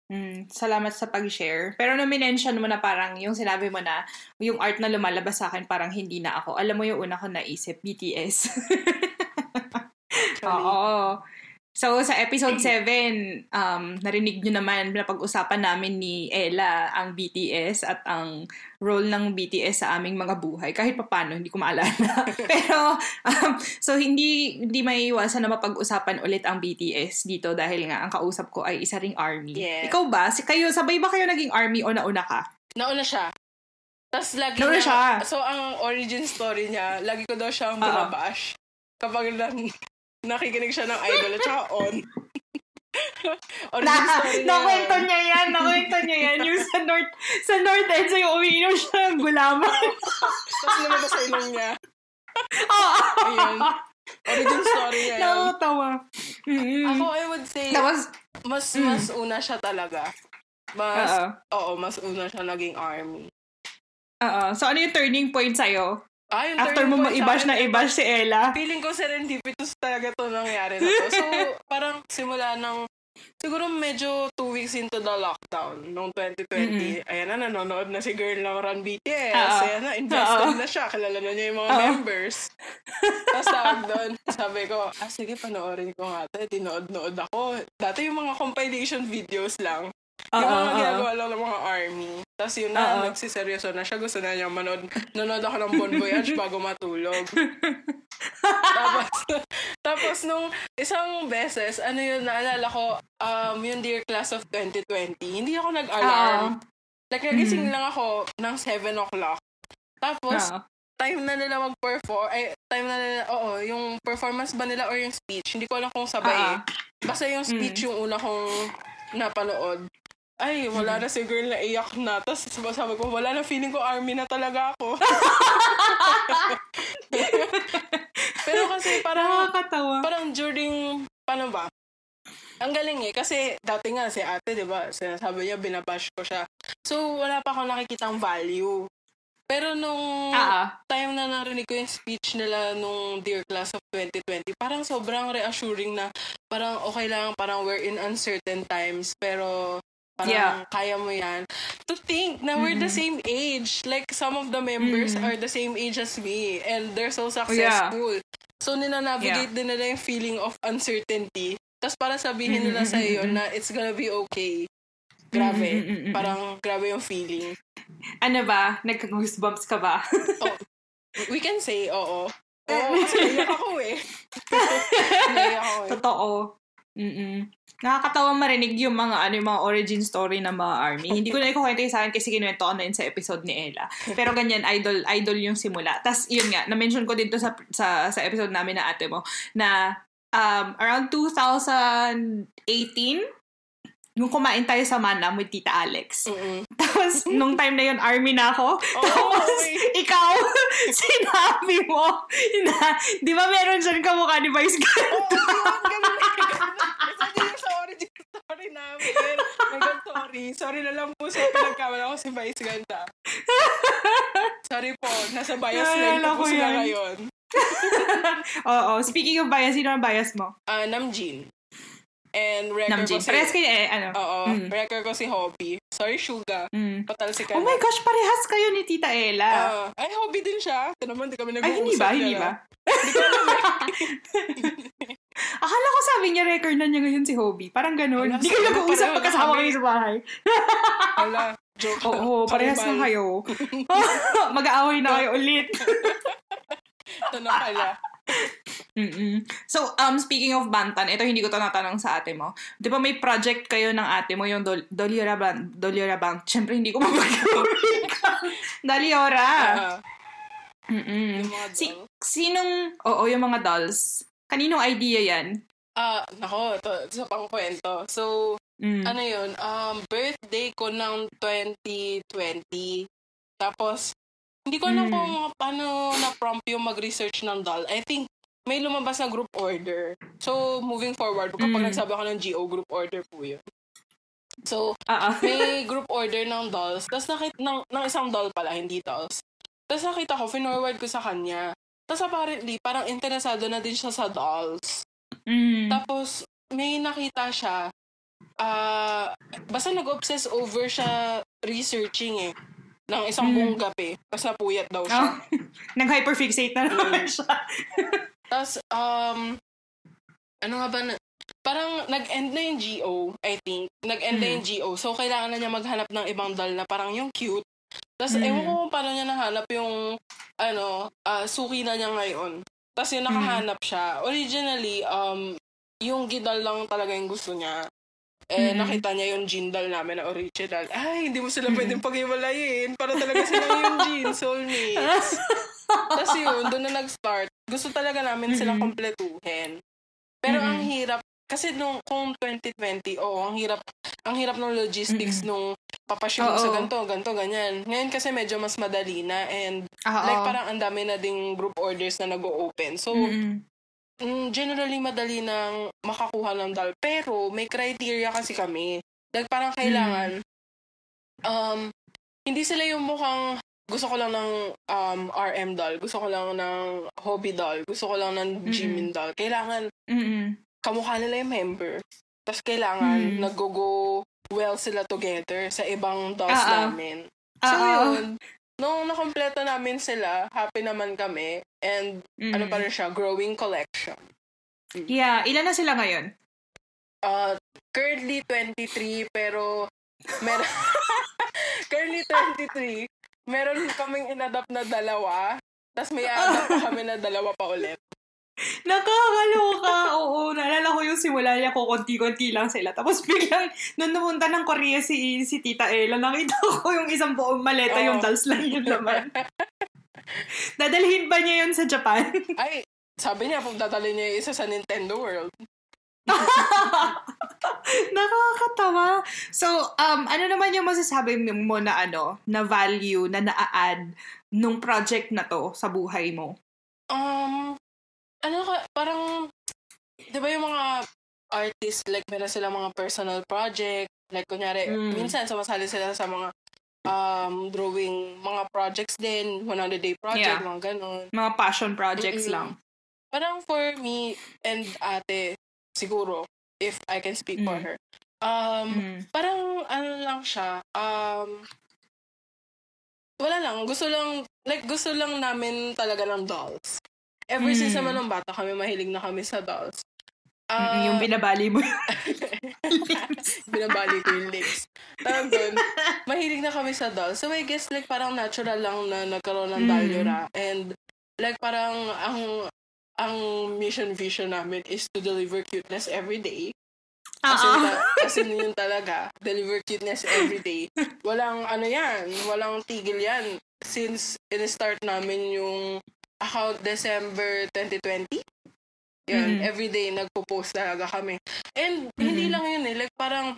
Mm, salamat sa pag-share. Pero na mention mo na parang yung sinabi mo na yung art na lumalabas sa akin parang hindi na ako. Alam mo yung una ko naisip, BTS. Oo. So, sa episode 7, um, narinig nyo naman na pag-usapan namin ni Ella ang BTS at ang role ng BTS sa aming mga buhay. Kahit papano, hindi ko maalala. Pero, um, so hindi hindi may iwasan na mapag-usapan ulit ang BTS dito dahil nga ang kausap ko ay isa ring army. Yeah. Ikaw ba? Si kayo, sabay ba kayo naging army o nauna ka? Nauna siya. Tapos lagi Nauna niya, siya. so ang origin story niya, lagi ko daw siyang binabash. Kapag nakikinig siya ng idol at saka on. origin Na, story niya. nakwento niya yan, nakwento niya yan. Yung sa North, sa North Edsa, yung umiinom siya ng gulaman. Tapos lumabas sa ilong niya. Oo. Ayun. Origin story niya yun. Nakakatawa. Mm-mm. Ako, I would say, Tapos, mas Mm. mas una siya talaga. Mas, oo. oo, mas una siya naging army. Oo. So, ano yung turning point sa'yo? Ah, yung After mo akin, na ibash si Ella? Feeling ko serendipitous talaga to nangyari na to. So, parang simula ng, siguro medyo two weeks into the lockdown noong 2020. Ayan na, nanonood na si Girl ng Run BTS. Oo. Ayan na, invested Oo. na siya. Kilala na niya yung mga Oo. members. Tapos tawag doon, sabi ko, ah sige, panoorin ko nga ito. Tinood-nood ako. Dati yung mga compilation videos lang. Yung Oo, mga ginagawa lang ng mga army. Tapos yun na, Oo. nagsiseryoso na siya. Gusto na niya manood. Nanood ako ng Bon Voyage bago matulog. tapos, tapos nung isang beses, ano yun, naalala ko, um, yung Dear Class of 2020, hindi ako nag-alarm. Like, nagising Mhm. lang ako ng 7 o'clock. Tapos, Oo. time na nila mag-perform, ay, time na nila, oo, yung performance ba nila or yung speech, hindi ko alam kung sabay eh. Ah. Basta yung speech Mm. yung una kong napanood. Ay, wala na si girl na iyak na. Tapos sabi ko, wala na feeling ko army na talaga ako. Pero kasi parang, Nakakatawa. parang during, paano ba? Ang galing eh, kasi dati nga si ate, di ba, sinasabi niya, binabash ko siya. So, wala pa akong nakikitang value. Pero nung ah. time na narinig ko yung speech nila nung Dear Class of 2020, parang sobrang reassuring na parang okay lang, parang we're in uncertain times, pero parang Yeah. kaya mo yan. To think na we're the same age. Like, some of the members Mhm. are the same age as me and they're so successful. So, ninanavigate din nila yung feeling of uncertainty. Tapos para sabihin nila Mhm, sa iyo na it's gonna be okay. Grabe. Mhm, mhm, mhm. Parang grabe yung feeling. Ano ba? Nagka-goosebumps ka ba? We can say, oo. Oo, kasi naiyak ako eh. naiyak ako eh. Totoo. Mm-mm. Nakakatawa marinig yung mga ano yung mga origin story ng mga army. Hindi ko na ikukwento sa akin kasi kinuwento ko na yun sa episode ni Ella. Pero ganyan, idol idol yung simula. Tapos yun nga, na-mention ko dito sa, sa, sa episode namin na ate mo na um, around 2018, nung kumain tayo sa Manam with Tita Alex. Mm-mm. Tapos, nung time na yun, army na ako. Oo, Tapos, wait. ikaw, sinabi mo, na, di ba meron dyan kamukha ni Vice Ganda? Oo, ganun. Isa din yung sa origin story namin. My God, sorry. Sorry na lang po sa pinagkamala ko si Vice Ganda. Sorry po. Nasa bias Naalala po sila ngayon. Oo. Speaking of bias, sino ang bias mo? Ah, Namjin. And record Namjin. ko si... Parehas kayo eh, ano? Oo. Mm. Record ko si Hobby. Sorry, Suga. Mm. Patalsikan Oh my gosh, parehas kayo ni Tita Ella. Ah, ay, hobby din siya. Ito naman, di kami nag-uusap. Ay, hindi ba? Hindi ba? Hindi ko alam eh. Akala ko sabi niya record na niya ngayon si Hobby. Parang ganun. Hindi kayo nag-uusap pagkasama kayo sa bahay. Wala. Joke. Oo, parehas na kayo. Mag-aaway na kayo ulit. Ito na pala. Mm-mm. So, um, speaking of Bantan, ito hindi ko to natanong sa ate mo. Di ba may project kayo ng ate mo, yung Dol- Doliora Bank? Doliora Bank. Siyempre, hindi ko mapag-awin Doliora. Ah, Mm-mm. yung mga Si, sinong, oo, yung mga dolls. Kaninong idea yan? Ah, nako, ito, sa pangkwento. So, Mm. ano yun, um, birthday ko ng 2020. Tapos, hindi ko alam Mm. kung paano na-prompt yung mag-research ng doll. I think, may lumabas na group order. So, moving forward, kapag Mm. nagsabi ako ng GO, group order po yun. So, Ah, ah. may group order ng dolls. Tapos nakita, ng, ng isang doll pala, hindi dolls. Tapos nakita ko, finorward ko sa kanya. Tapos apparently, parang interesado na din siya sa dolls. Mm. Tapos, may nakita siya, ah, basta nag-obsess over siya researching eh, ng isang Mm. buong gabi. Tapos napuyat daw siya. Ah, Nag-hyperfixate na naman Mm. siya. Tapos, um, ano nga ba na, parang nag-end na yung GO, I think. Nag-end na Mm. yung GO. So, kailangan na niya maghanap ng ibang doll na parang yung cute. Tapos, Mm. ewan ko kung paano niya nahanap yung, ano, ah, suki na niya ngayon. Tapos, yung Mm. nakahanap siya. Originally, um, yung gidal lang talaga yung gusto niya. Eh, Mm. nakita niya yung gin doll namin na original. Ay, hindi mo sila pwedeng pag-iwalayin. Para talaga sila yung gin, soulmates. Tapos yun, doon na nag-start. Gusto talaga namin silang Mhm. kompletuhin. Pero Mhm. ang hirap, kasi nung kung 2020, oo, ang hirap, ang hirap ng logistics nung papashoot sa Oo. ganito, ganito, ganyan. Ngayon kasi medyo mas madali na and Oo. like parang ang dami na ding group orders na nag-o-open. So, Mm-mm. Mm, generally madali nang makakuha ng doll. Pero may criteria kasi kami. Like parang kailangan, um, hindi sila yung mukhang gusto ko lang ng um, RM doll, gusto ko lang ng hobby doll, gusto ko lang ng Mm-mm. Jimin doll. Kailangan Mm-mm. kamukha nila yung member. Tapos kailangan Mm. nag-go well sila together sa ibang dolls Oo. namin. So Oo. yun, nung nakompleto namin sila, happy naman kami. And ano Mm. pa rin siya, growing collection. Yeah, ilan na sila ngayon? Uh, currently 23, pero meron currently 23, meron kaming inadapt na dalawa. Tapos may adapt kami na dalawa pa ulit. Nakakaloka. Oo, naalala ko yung simula niya ko konti-konti lang sila. Tapos biglang, nung namunta ng Korea si, si Tita Ella, nakita ko yung isang buong maleta, Oo. yung dolls lang yun naman. Dadalhin ba niya yun sa Japan? Ay, sabi niya, dadali niya yung isa sa Nintendo World. Nakakatawa. So, um, ano naman yung masasabi mo na ano, na value na na-add nung project na to sa buhay mo? Um, ano ka, parang, di ba yung mga artists, like, meron silang mga personal project, like, kunyari, Mm. minsan sumasali sila sa mga um, drawing mga projects din, 100-day project, Yeah. mga ganon. Mga passion projects Mm-mm. lang. Parang for me and ate, siguro, if I can speak for Mm. her, um, Mm. parang ano lang siya, um, wala lang, gusto lang, like gusto lang namin talaga ng dolls. Ever since Mm. naman nung bata kami, mahilig na kami sa dolls. Mm, Ah, yung binabali mo. binabali ko yung lips. Parang doon, mahilig na kami sa dolls. So I guess like parang natural lang na nagkaroon ng Mm. Dalyura. And like parang ang ang mission vision namin is to deliver cuteness every day. Kasi, ta- kasi yun talaga, deliver cuteness every day. Walang ano yan, walang tigil yan. Since in-start namin yung account December 2020, yun, Mhm. everyday nagpo-post talaga kami. And hindi Mhm. lang yun eh, like parang,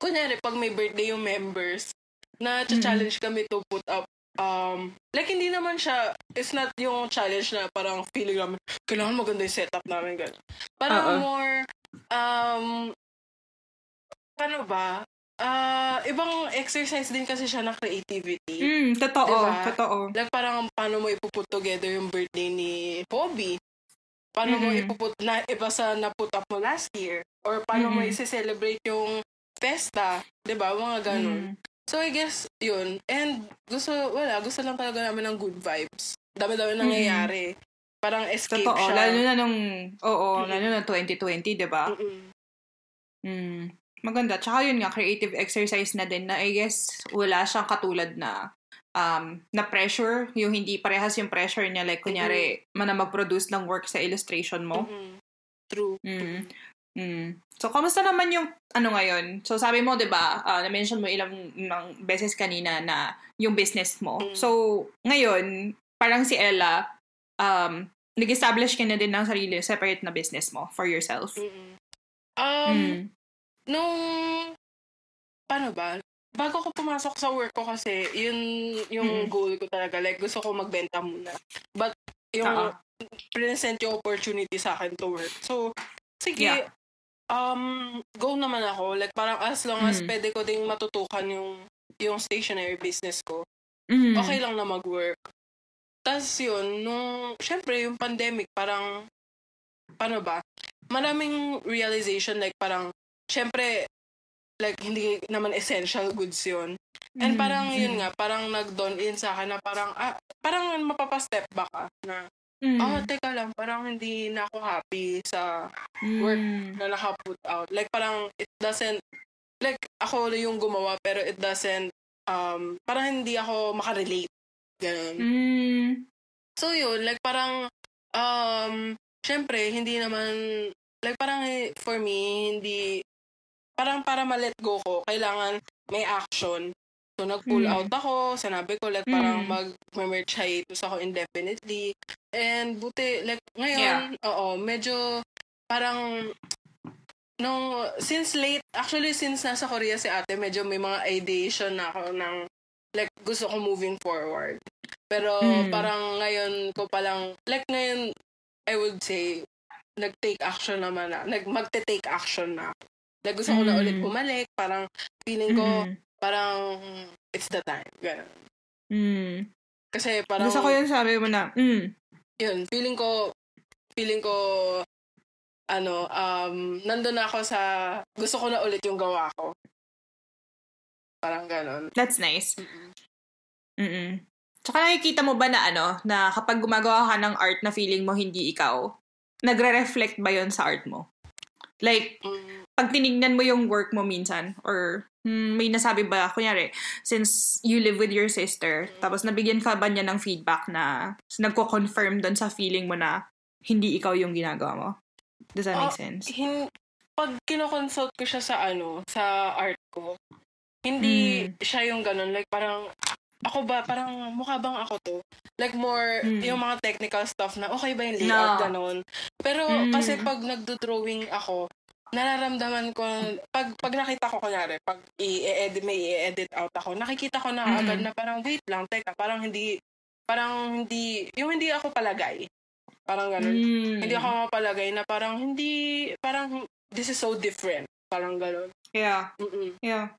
kunyari, pag may birthday yung members, na challenge kami to put up um, like hindi naman siya, it's not yung challenge na parang feeling namin, kailangan maganda yung setup namin, gano'n. Parang Oo. more, um, paano ba? Ah, ibang exercise din kasi siya na creativity. Mm, totoo, Diba? totoo. Like parang paano mo ipuput together yung birthday ni Hobby? Paano mo Mhm. ipuput na iba sa naput up mo last year? Or paano mo Mhm. isi-celebrate yung festa? 'Di ba Mga ganun. Mm. So I guess yun. And gusto wala, gusto lang talaga namin ng good vibes. Dami-dami nangyayari. Parang escape Totoo, siya. lalo na nung, oo, Mm. lalo na 2020, di ba? Mm-mm. Mm. Maganda. Tsaka yun nga, creative exercise na din na I guess wala siyang katulad na um, na pressure, yung hindi parehas yung pressure niya. Like, kunyari, man na mag-produce ng work sa illustration mo. Mm-mm. True. Mm. Mm. So, kamusta naman yung ano ngayon? So, sabi mo, di ba, ah, na-mention mo ilang ng beses kanina na yung business mo. Mm. So, ngayon, parang si Ella, um, nag-establish ka na din ng sarili, separate na business mo for yourself. Mm-mm. Um, Mm. Nung, paano ba? Bago ko pumasok sa work ko kasi, yun yung Mm. goal ko talaga. Like, gusto ko magbenta muna. But, yung, Oo. present yung opportunity sa akin to work. So, sige, Yeah. um, go naman ako. Like, parang as long as Mm. pwede ko ding matutukan yung, yung stationery business ko, Mm. okay lang na mag-work. Tapos yun, nung, syempre, yung pandemic, parang, paano ba? Maraming realization, like parang, syempre, like, hindi naman essential goods yun. And Mm. parang, yun Mm. nga, parang nag-dawn in sa akin na parang, ah, parang mapapa-step back ka na, Mm. oh, teka lang, parang hindi na ako happy sa work Mm. na naka-put out. Like, parang, it doesn't, like, ako yung gumawa, pero it doesn't, um, parang hindi ako makarelate. Ganun. Mm. So, yun, like, parang, um, syempre, hindi naman, like, parang, eh, for me, hindi, parang para ma-let go ko, kailangan may action. So, nag-pull Mm. out ako, sinabi ko, like, parang Mm. mag-merch hiatus ako indefinitely. And, buti, like, ngayon, oo, medyo, parang, nung, since late, actually, since nasa Korea si ate, medyo may mga ideation na ako ng, like, gusto ko moving forward. Pero, Mm. parang ngayon ko palang, like, ngayon, I would say, nag-take action naman na, nag, magte-take action na. Like, gusto ko na Mm. ulit bumalik, parang, feeling ko, Mm. parang, it's the time. Ganun. Mm. Kasi, parang, Gusto ko yun sabi mo na, mm. yun, feeling ko, feeling ko, ano, um, nandun na ako sa, gusto ko na ulit yung gawa ko. Parang ganon. That's nice. Mm-mm. Tsaka nakikita mo ba na ano, na kapag gumagawa ka ng art na feeling mo hindi ikaw, nagre-reflect ba yon sa art mo? Like, Mm, pag tinignan mo yung work mo minsan, or hmm, may nasabi ba, kunyari, since you live with your sister, tapos nabigyan ka ba niya ng feedback na nagko-confirm doon sa feeling mo na hindi ikaw yung ginagawa mo? Does that make Ah, sense? hin, pag kinoconsult ko siya sa ano, sa art ko, hindi Mm. siya yung ganon. Like, parang, ako ba, parang mukha bang ako to? Like, more, Mm. yung mga technical stuff na, okay ba yung layout, No. ganon. Pero, Mm. kasi pag nagdo-drawing ako, nararamdaman ko, pag, pag nakita ko, kunyari, pag i-edit, may i-edit out ako, nakikita ko na Mm. agad na parang, wait lang, teka, parang hindi, parang hindi, yung hindi ako palagay. Parang ganon. Mm. Hindi ako mapalagay na parang hindi, parang this is so different. Parang gano'n. Yeah. Mm-mm. Yeah.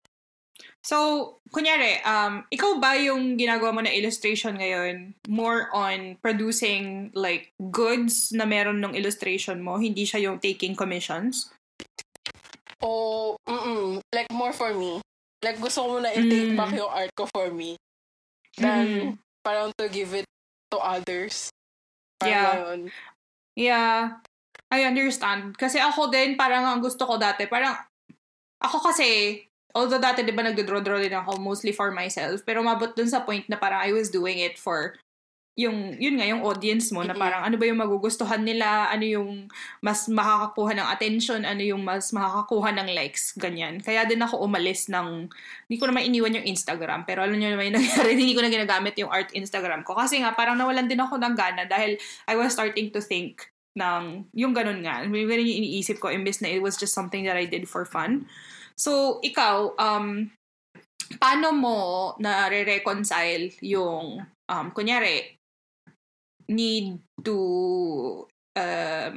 So, kunyari, um, ikaw ba yung ginagawa mo na illustration ngayon more on producing like goods na meron ng illustration mo, hindi siya yung taking commissions? O, mm like more for me. Like gusto ko muna i-take Mm. back yung art ko for me. Than Mm. parang to give it to others. Parang Yeah. ganun. Yeah, I understand. Kasi ako din, parang ang gusto ko dati, parang, ako kasi, although dati, di ba, nagdodraw-draw din ako mostly for myself, pero mabot dun sa point na parang I was doing it for yung, yun nga, yung audience mo, na parang ano ba yung magugustuhan nila, ano yung mas makakakuha ng attention, ano yung mas makakakuha ng likes, ganyan. Kaya din ako umalis ng, hindi ko naman iniwan yung Instagram, pero alam nyo naman yung nangyari, hindi ko na ginagamit yung art Instagram ko. Kasi nga, parang nawalan din ako ng gana dahil I was starting to think ng yung ganun nga. Ganun yung iniisip ko imbes na it was just something that I did for fun. So, ikaw, um, paano mo na-reconcile yung, um, kunyari, need to, um,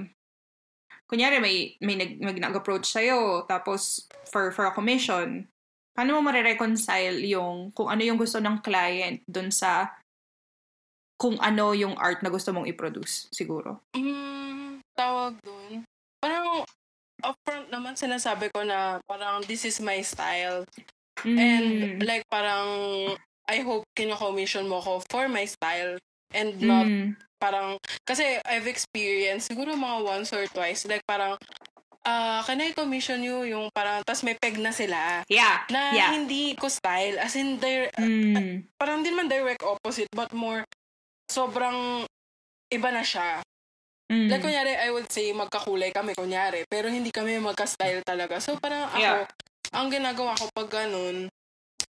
kunyari may, may nag, may nag-approach sa'yo, tapos for, for a commission, paano mo mare-reconcile yung, kung ano yung gusto ng client dun sa kung ano yung art na gusto mong i-produce, siguro. Mm, tawag dun. Parang upfront naman sinasabi ko na parang this is my style. And Mm. like parang I hope kino-commission mo ko for my style and not Mm. parang kasi I've experienced siguro mga once or twice like parang ah can I commission you yung parang tas may peg na sila Yeah. na Yeah. hindi ko style as in they're Mm. parang din man direct opposite but more sobrang iba na siya Mm. Like, kunyari, I would say, magkakulay kami, kunyari. Pero hindi kami magka-style talaga. So, parang ako, Yeah. ang ginagawa ko pag ganun,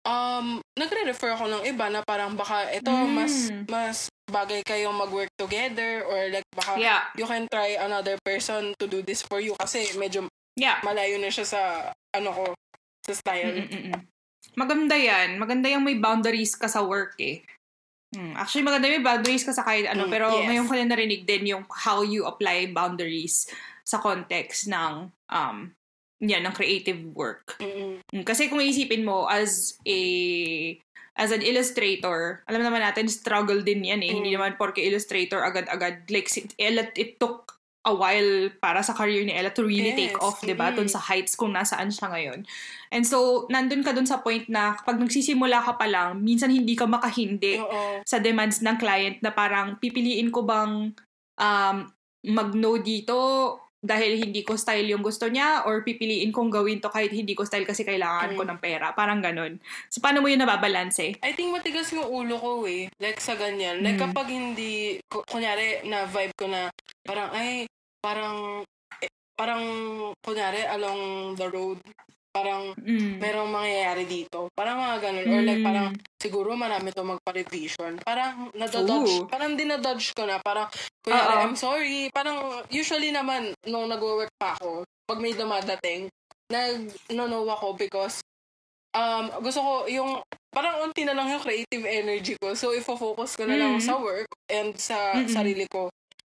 um, nagre-refer ako ng iba na parang baka ito, Mm. mas, mas bagay kayong mag-work together or like, baka Yeah. you can try another person to do this for you kasi medyo Yeah. malayo na siya sa, ano ko, sa style. Mm-mm-mm. Maganda yan. Maganda yung may boundaries ka sa work eh. Hmm. Actually, maganda yung boundaries ka sa kahit ano. Mm, pero yes. ngayon ko na narinig din yung how you apply boundaries sa context ng um, yan, ng creative work. Mm-mm. Mm, Kasi kung isipin mo as a as an illustrator, alam naman natin struggle din yan eh. Mm. Hindi naman porke illustrator agad-agad like si- Ella, it took a while para sa career ni Ella to really take Yes. off, 'di ba? Dun sa heights kung nasaan siya ngayon. And so, nandun ka dun sa point na kapag nagsisimula ka pa lang, minsan hindi ka makahindi Oo. sa demands ng client na parang pipiliin ko bang um, mag-no dito dahil hindi ko style yung gusto niya or pipiliin kong gawin to kahit hindi ko style kasi kailangan ko Mm. ng pera. Parang ganun. So, paano mo yun nababalance I think matigas yung ulo ko eh. Like sa ganyan. Like Mm. kapag hindi, ku- kunyari na vibe ko na parang ay, parang, eh, parang kunyari along the road, parang Mm. merong mangyayari dito. Parang mga ganun. Or like Mm. parang siguro marami to magpa-revision. Parang nadododge. Ooh. Parang dinadodge ko na. Parang, kunyari, Oo. I'm sorry. Parang usually naman, nung nag-work pa ako, pag may dumadating, nag-no-no ako because um, gusto ko yung, parang unti na lang yung creative energy ko. So, ifo-focus ko na lang Mm. sa work and sa Mm-mm. sarili ko.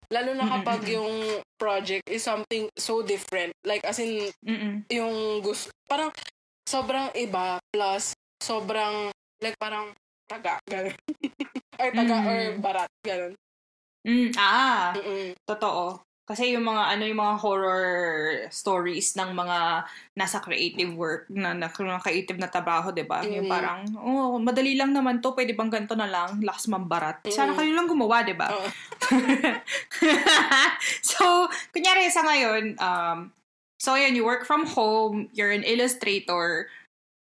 Lalo na kapag Mm-mm. yung project is something so different. Like, as in, Mm-mm. yung gusto, parang sobrang iba plus sobrang, like parang taga, gano'n. or taga, Mm. or barat, gano'n. Mm. Ah, Mm-mm. totoo. Kasi yung mga ano yung mga horror stories ng mga nasa creative work na, na, na creative na trabaho, 'di ba? Yung Mm. parang oh, madali lang naman 'to, pwede bang ganito na lang, lakas mambarat. Sana Mm. kayo lang gumawa, 'di ba? Oo. so, kunyari sa ngayon, um, so yan, you work from home, you're an illustrator.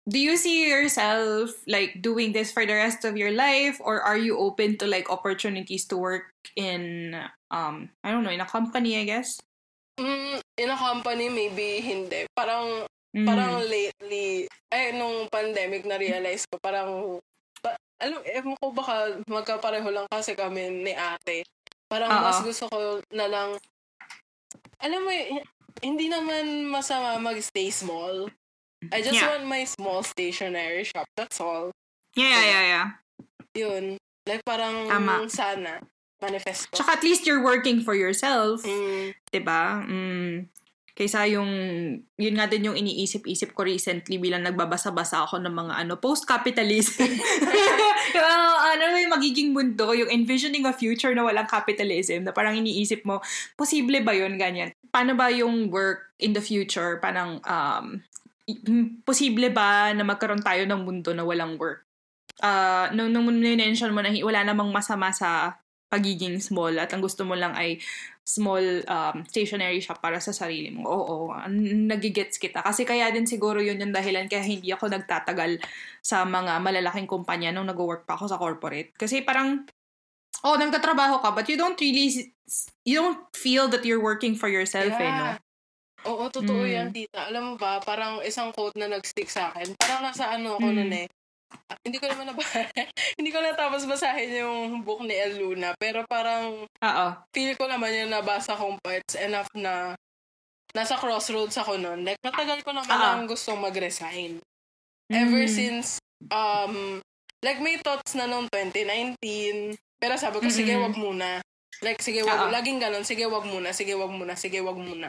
Do you see yourself like doing this for the rest of your life or are you open to like opportunities to work in um I don't know, in a company, I guess? Mm, in a company, maybe hindi. Parang, Mm. parang lately, eh, nung pandemic, na-realize ko, parang, pa, alam, ewan ko baka magkapareho lang kasi kami ni ate. Parang Oo. mas gusto ko na lang, alam mo, hindi naman masama mag-stay small. I just Yeah. want my small stationery shop. That's all. Yeah, yeah, yeah, yeah. Yun. Like parang Tama. sana. Manifesto. Tsaka at least you're working for yourself, Mm, 'di ba? Mm. Kaysa yung, yun nga din yung iniisip-isip ko recently bilang nagbabasa-basa ako ng mga ano, post-capitalism. uh, ano yung magiging mundo, yung envisioning a future na walang capitalism, na parang iniisip mo, posible ba yun, ganyan? Paano ba yung work in the future? Parang, um, posible ba na magkaroon tayo ng mundo na walang work? Uh, nung, nung mention mo na wala namang masama sa pagiging small at ang gusto mo lang ay small um, stationery shop para sa sarili mo. Oo, nagigets kita. Kasi kaya din siguro yun yung dahilan kaya hindi ako nagtatagal sa mga malalaking kumpanya nung nag-work pa ako sa corporate. Kasi parang, oh, nagtatrabaho ka, but you don't really, you don't feel that you're working for yourself, yeah. eh, no? Oo, totoo mm. yan, tita. Alam mo ba, parang isang quote na nag-stick sa akin. Parang nasa ano ako mm. nun eh hindi ko naman nabasa. hindi ko natapos basahin yung book ni El Luna. Pero parang, Oo. feel ko naman yung nabasa kong parts enough na nasa crossroads ako noon. Like, matagal ko naman Uh-oh. lang gustong mag-resign. Mm. Ever since, um, like, may thoughts na noong 2019. Pero sabi ko, mm-hmm. sige, wag muna. Like, sige, wag, Uh-oh. laging ganun, sige, wag muna, sige, wag muna, sige, wag muna.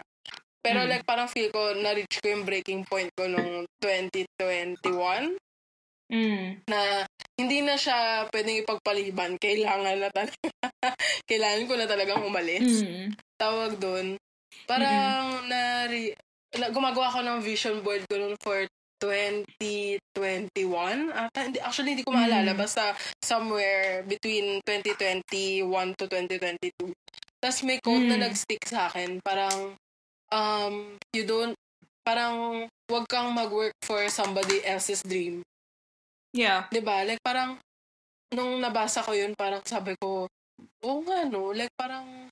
Pero mm. like, parang feel ko, na-reach ko yung breaking point ko nung 2021. Mm. Na hindi na siya pwedeng ipagpaliban. Kailangan na talaga. kailangan ko na talagang umalis. Mm. Tawag doon. Parang mm. na, na, gumagawa ko ng vision board ko noon for 2021. Ata, hindi, actually, hindi ko maalala. Mm. Basta somewhere between 2021 to 2022. Tapos may quote mm. na nag-stick sa akin. Parang, um, you don't, parang, wag kang mag-work for somebody else's dream. Yeah. 'Di ba? Like parang nung nabasa ko 'yun, parang sabi ko, "Oo nga no, like parang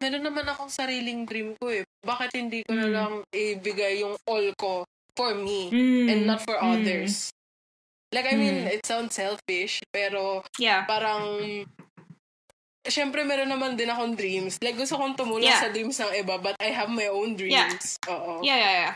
meron naman akong sariling dream ko eh. Bakit hindi ko mm. na lang ibigay yung all ko for me mm. and not for mm. others?" Like I mean, mm. it sounds selfish, pero yeah. parang Siyempre, meron naman din akong dreams. Like, gusto kong tumulong yeah. sa dreams ng iba, but I have my own dreams. Yeah. Oo. Yeah, yeah, yeah.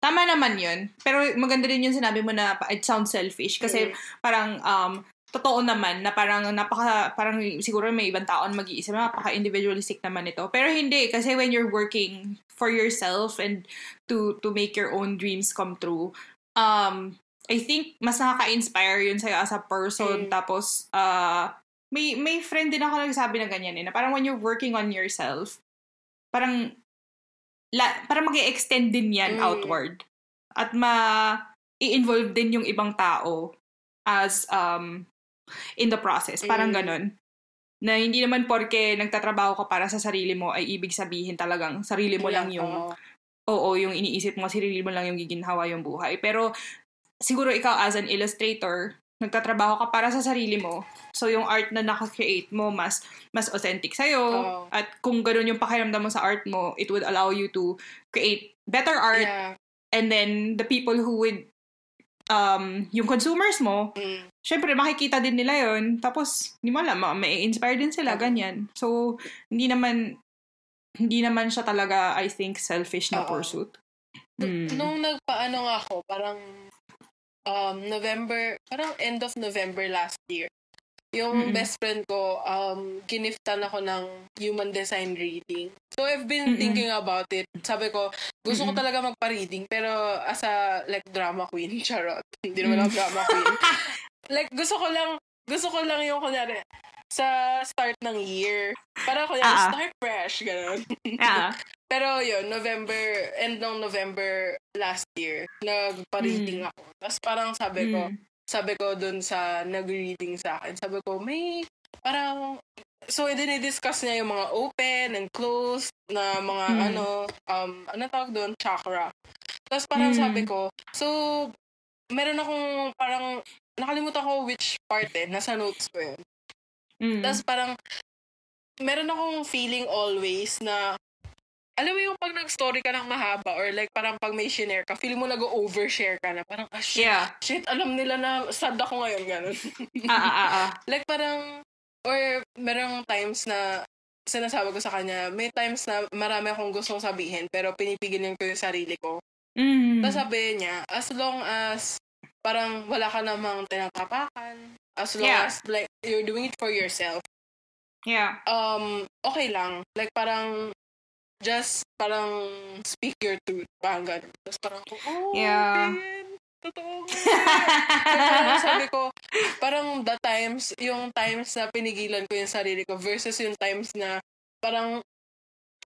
Tama naman yun. Pero maganda din yung sinabi mo na it sounds selfish. Kasi mm. parang, um, totoo naman na parang napaka, parang siguro may ibang taon mag-iisip, napaka-individualistic naman ito. Pero hindi, kasi when you're working for yourself and to to make your own dreams come true, um, I think mas nakaka-inspire yun sa'yo as a person. Mm. Tapos, uh, may, may friend din ako nagsabi na ganyan eh, na parang when you're working on yourself, parang la, para mag extend din yan mm. outward. At ma i-involve din yung ibang tao as um in the process. Parang mm. ganun. Na hindi naman porke nagtatrabaho ka para sa sarili mo ay ibig sabihin talagang sarili mo yeah, lang yung oo, yung iniisip mo, sarili mo lang yung giginhawa yung buhay. Pero siguro ikaw as an illustrator, nagtatrabaho ka para sa sarili mo. So, yung art na naka-create mo, mas mas authentic sa'yo. Oh. At kung ganun yung pakiramdam mo sa art mo, it would allow you to create better art. Yeah. And then, the people who would, um, yung consumers mo, mm. syempre, makikita din nila yon Tapos, hindi mo alam, may inspire din sila, mm. ganyan. So, hindi naman, hindi naman siya talaga, I think, selfish na Uh-oh. pursuit. Mm. Nung nagpaano nga ako, parang um, November, parang end of November last year. Yung mm-hmm. best friend ko, um, giniftan ako ng human design reading. So, I've been mm-hmm. thinking about it. Sabi ko, gusto mm-hmm. ko talaga magpa-reading, pero as a, like, drama queen, charot. Hindi naman ako drama queen. like, gusto ko lang, gusto ko lang yung, kunyari, sa start ng year. Para ko uh-huh. start fresh, gano'n. uh-huh. Pero yun, November, end ng November last year, nagpa-reading mm. ako. Tapos parang sabi ko, mm. sabi ko dun sa nag-reading sa akin, sabi ko, may parang, so dinidiscuss niya yung mga open and closed na mga mm. ano, um, ano tawag doon? Chakra. Tapos parang mm. sabi ko, so, meron akong parang, nakalimutan ko which part eh, nasa notes ko yun. Mm. Tapos parang, meron akong feeling always na alam mo yung pag nag-story ka ng mahaba or like parang pag may share ka, feel mo nag-overshare ka na parang, ah, shit, yeah. shit, alam nila na sad ako ngayon, ganun. ah, ah, ah, ah. Like parang, or merong times na sinasabi ko sa kanya, may times na marami akong gustong sabihin pero pinipigilin ko yung sarili ko. Mm. Tapos sabi niya, as long as parang wala ka namang tinatapakan, as long yeah. as like you're doing it for yourself, Yeah. Um, okay lang. Like parang just parang speak your truth. Parang ganun. Tapos parang, oh, Yeah. man, totoo nga. Sabi ko, parang the times, yung times na pinigilan ko yung sarili ko versus yung times na parang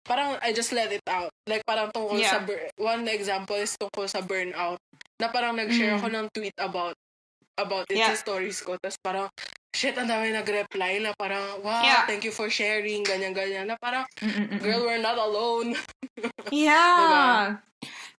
parang I just let it out. Like parang tungkol Yeah. sa bur- one example is tungkol sa burnout. Na parang nag-share Mm. ako ng tweet about about it Yeah. sa stories ko. Tapos parang shit, ang dami nag-reply na parang, wow, Yeah. thank you for sharing, ganyan-ganyan. Na parang, Mm-mm-mm. girl, we're not alone. Yeah.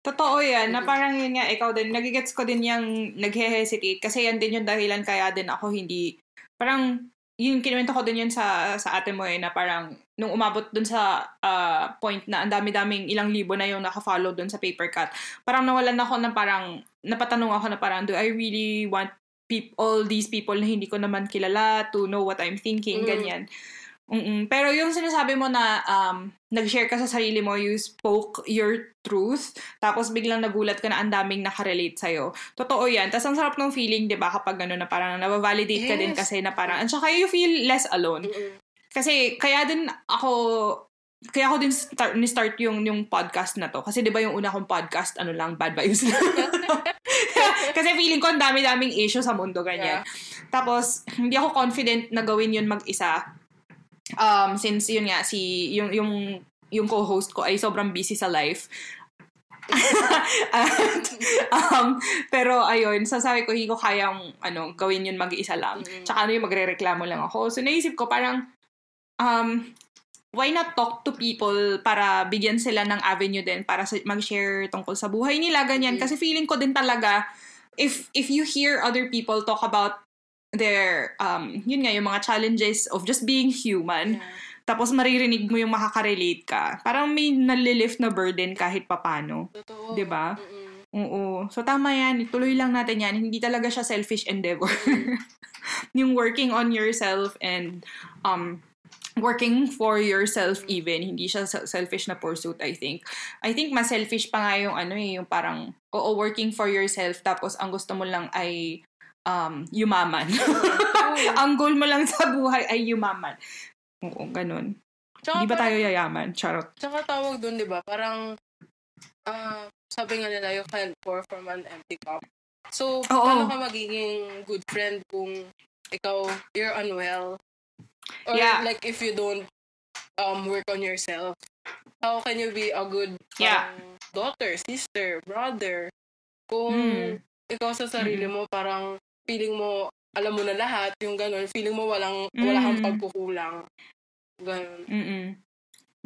Totoo yan. Na parang yun nga, ikaw din, nagigets ko din yung naghe-hesitate. Kasi yan din yung dahilan kaya din ako hindi, parang, yun, kinuwento ko din yun sa, sa ate mo eh, na parang, nung umabot dun sa ah, point na ang dami-daming ilang libo na yung naka-follow dun sa paper cut, parang nawalan ako na parang, napatanong ako na parang, do I really want peop- all these people na hindi ko naman kilala to know what I'm thinking, Mm. ganyan. Mm-mm. Pero yung sinasabi mo na um, nag-share ka sa sarili mo, you spoke your truth, tapos biglang nagulat ka na ang daming nakarelate sa'yo. Totoo yan. Tapos ang sarap ng feeling, di ba, kapag ano na parang nabavalidate ka din Yes. kasi na parang, at saka you feel less alone. Mm-mm. Kasi kaya din ako, kaya ako din start, ni-start yung, yung podcast na to. Kasi di ba yung una kong podcast, ano lang, bad vibes lang. kasi feeling ko ang dami-daming issue sa mundo, ganyan. Tapos, hindi ako confident na gawin yun mag-isa. Um, since yun nga, si, yung, yung, yung co-host ko ay sobrang busy sa life. At, um, pero ayun, sasabi ko, hindi ko kayang ano, gawin yun mag-isa lang. Mm. Tsaka ano yung magre-reklamo lang ako. So naisip ko parang, um, why not talk to people para bigyan sila ng avenue din para mag-share tungkol sa buhay nila, ganyan. Mm. Kasi feeling ko din talaga, if if you hear other people talk about their, um, yun nga, yung mga challenges of just being human, Yeah. tapos maririnig mo yung makaka-relate ka, parang may nalilift na burden kahit papano. Totoo. ba? Mm-mm. Oo. So, tama yan. Ituloy lang natin yan. Hindi talaga siya selfish endeavor. yung working on yourself and um, working for yourself even. Hindi siya se- selfish na pursuit, I think. I think mas selfish pa nga yung ano eh, yung parang, oo, working for yourself, tapos ang gusto mo lang ay um, yumaman. ang goal mo lang sa buhay ay yumaman. Oo, ganun. Tsaka Hindi ba tayo yayaman? Charot. Tsaka tawag dun, di ba? Parang, ah, sabi nga nila, you can't pour from an empty cup. So, Oo. paano ka magiging good friend kung ikaw, you're unwell? Or Yeah. like, if you don't um work on yourself, how can you be a good Yeah. daughter, sister, brother? Kung Mm. ikaw sa sarili mo, parang feeling mo, alam mo na lahat, yung ganun, feeling mo walang, Mm. wala kang pagkukulang. Ganun. Mm-mm.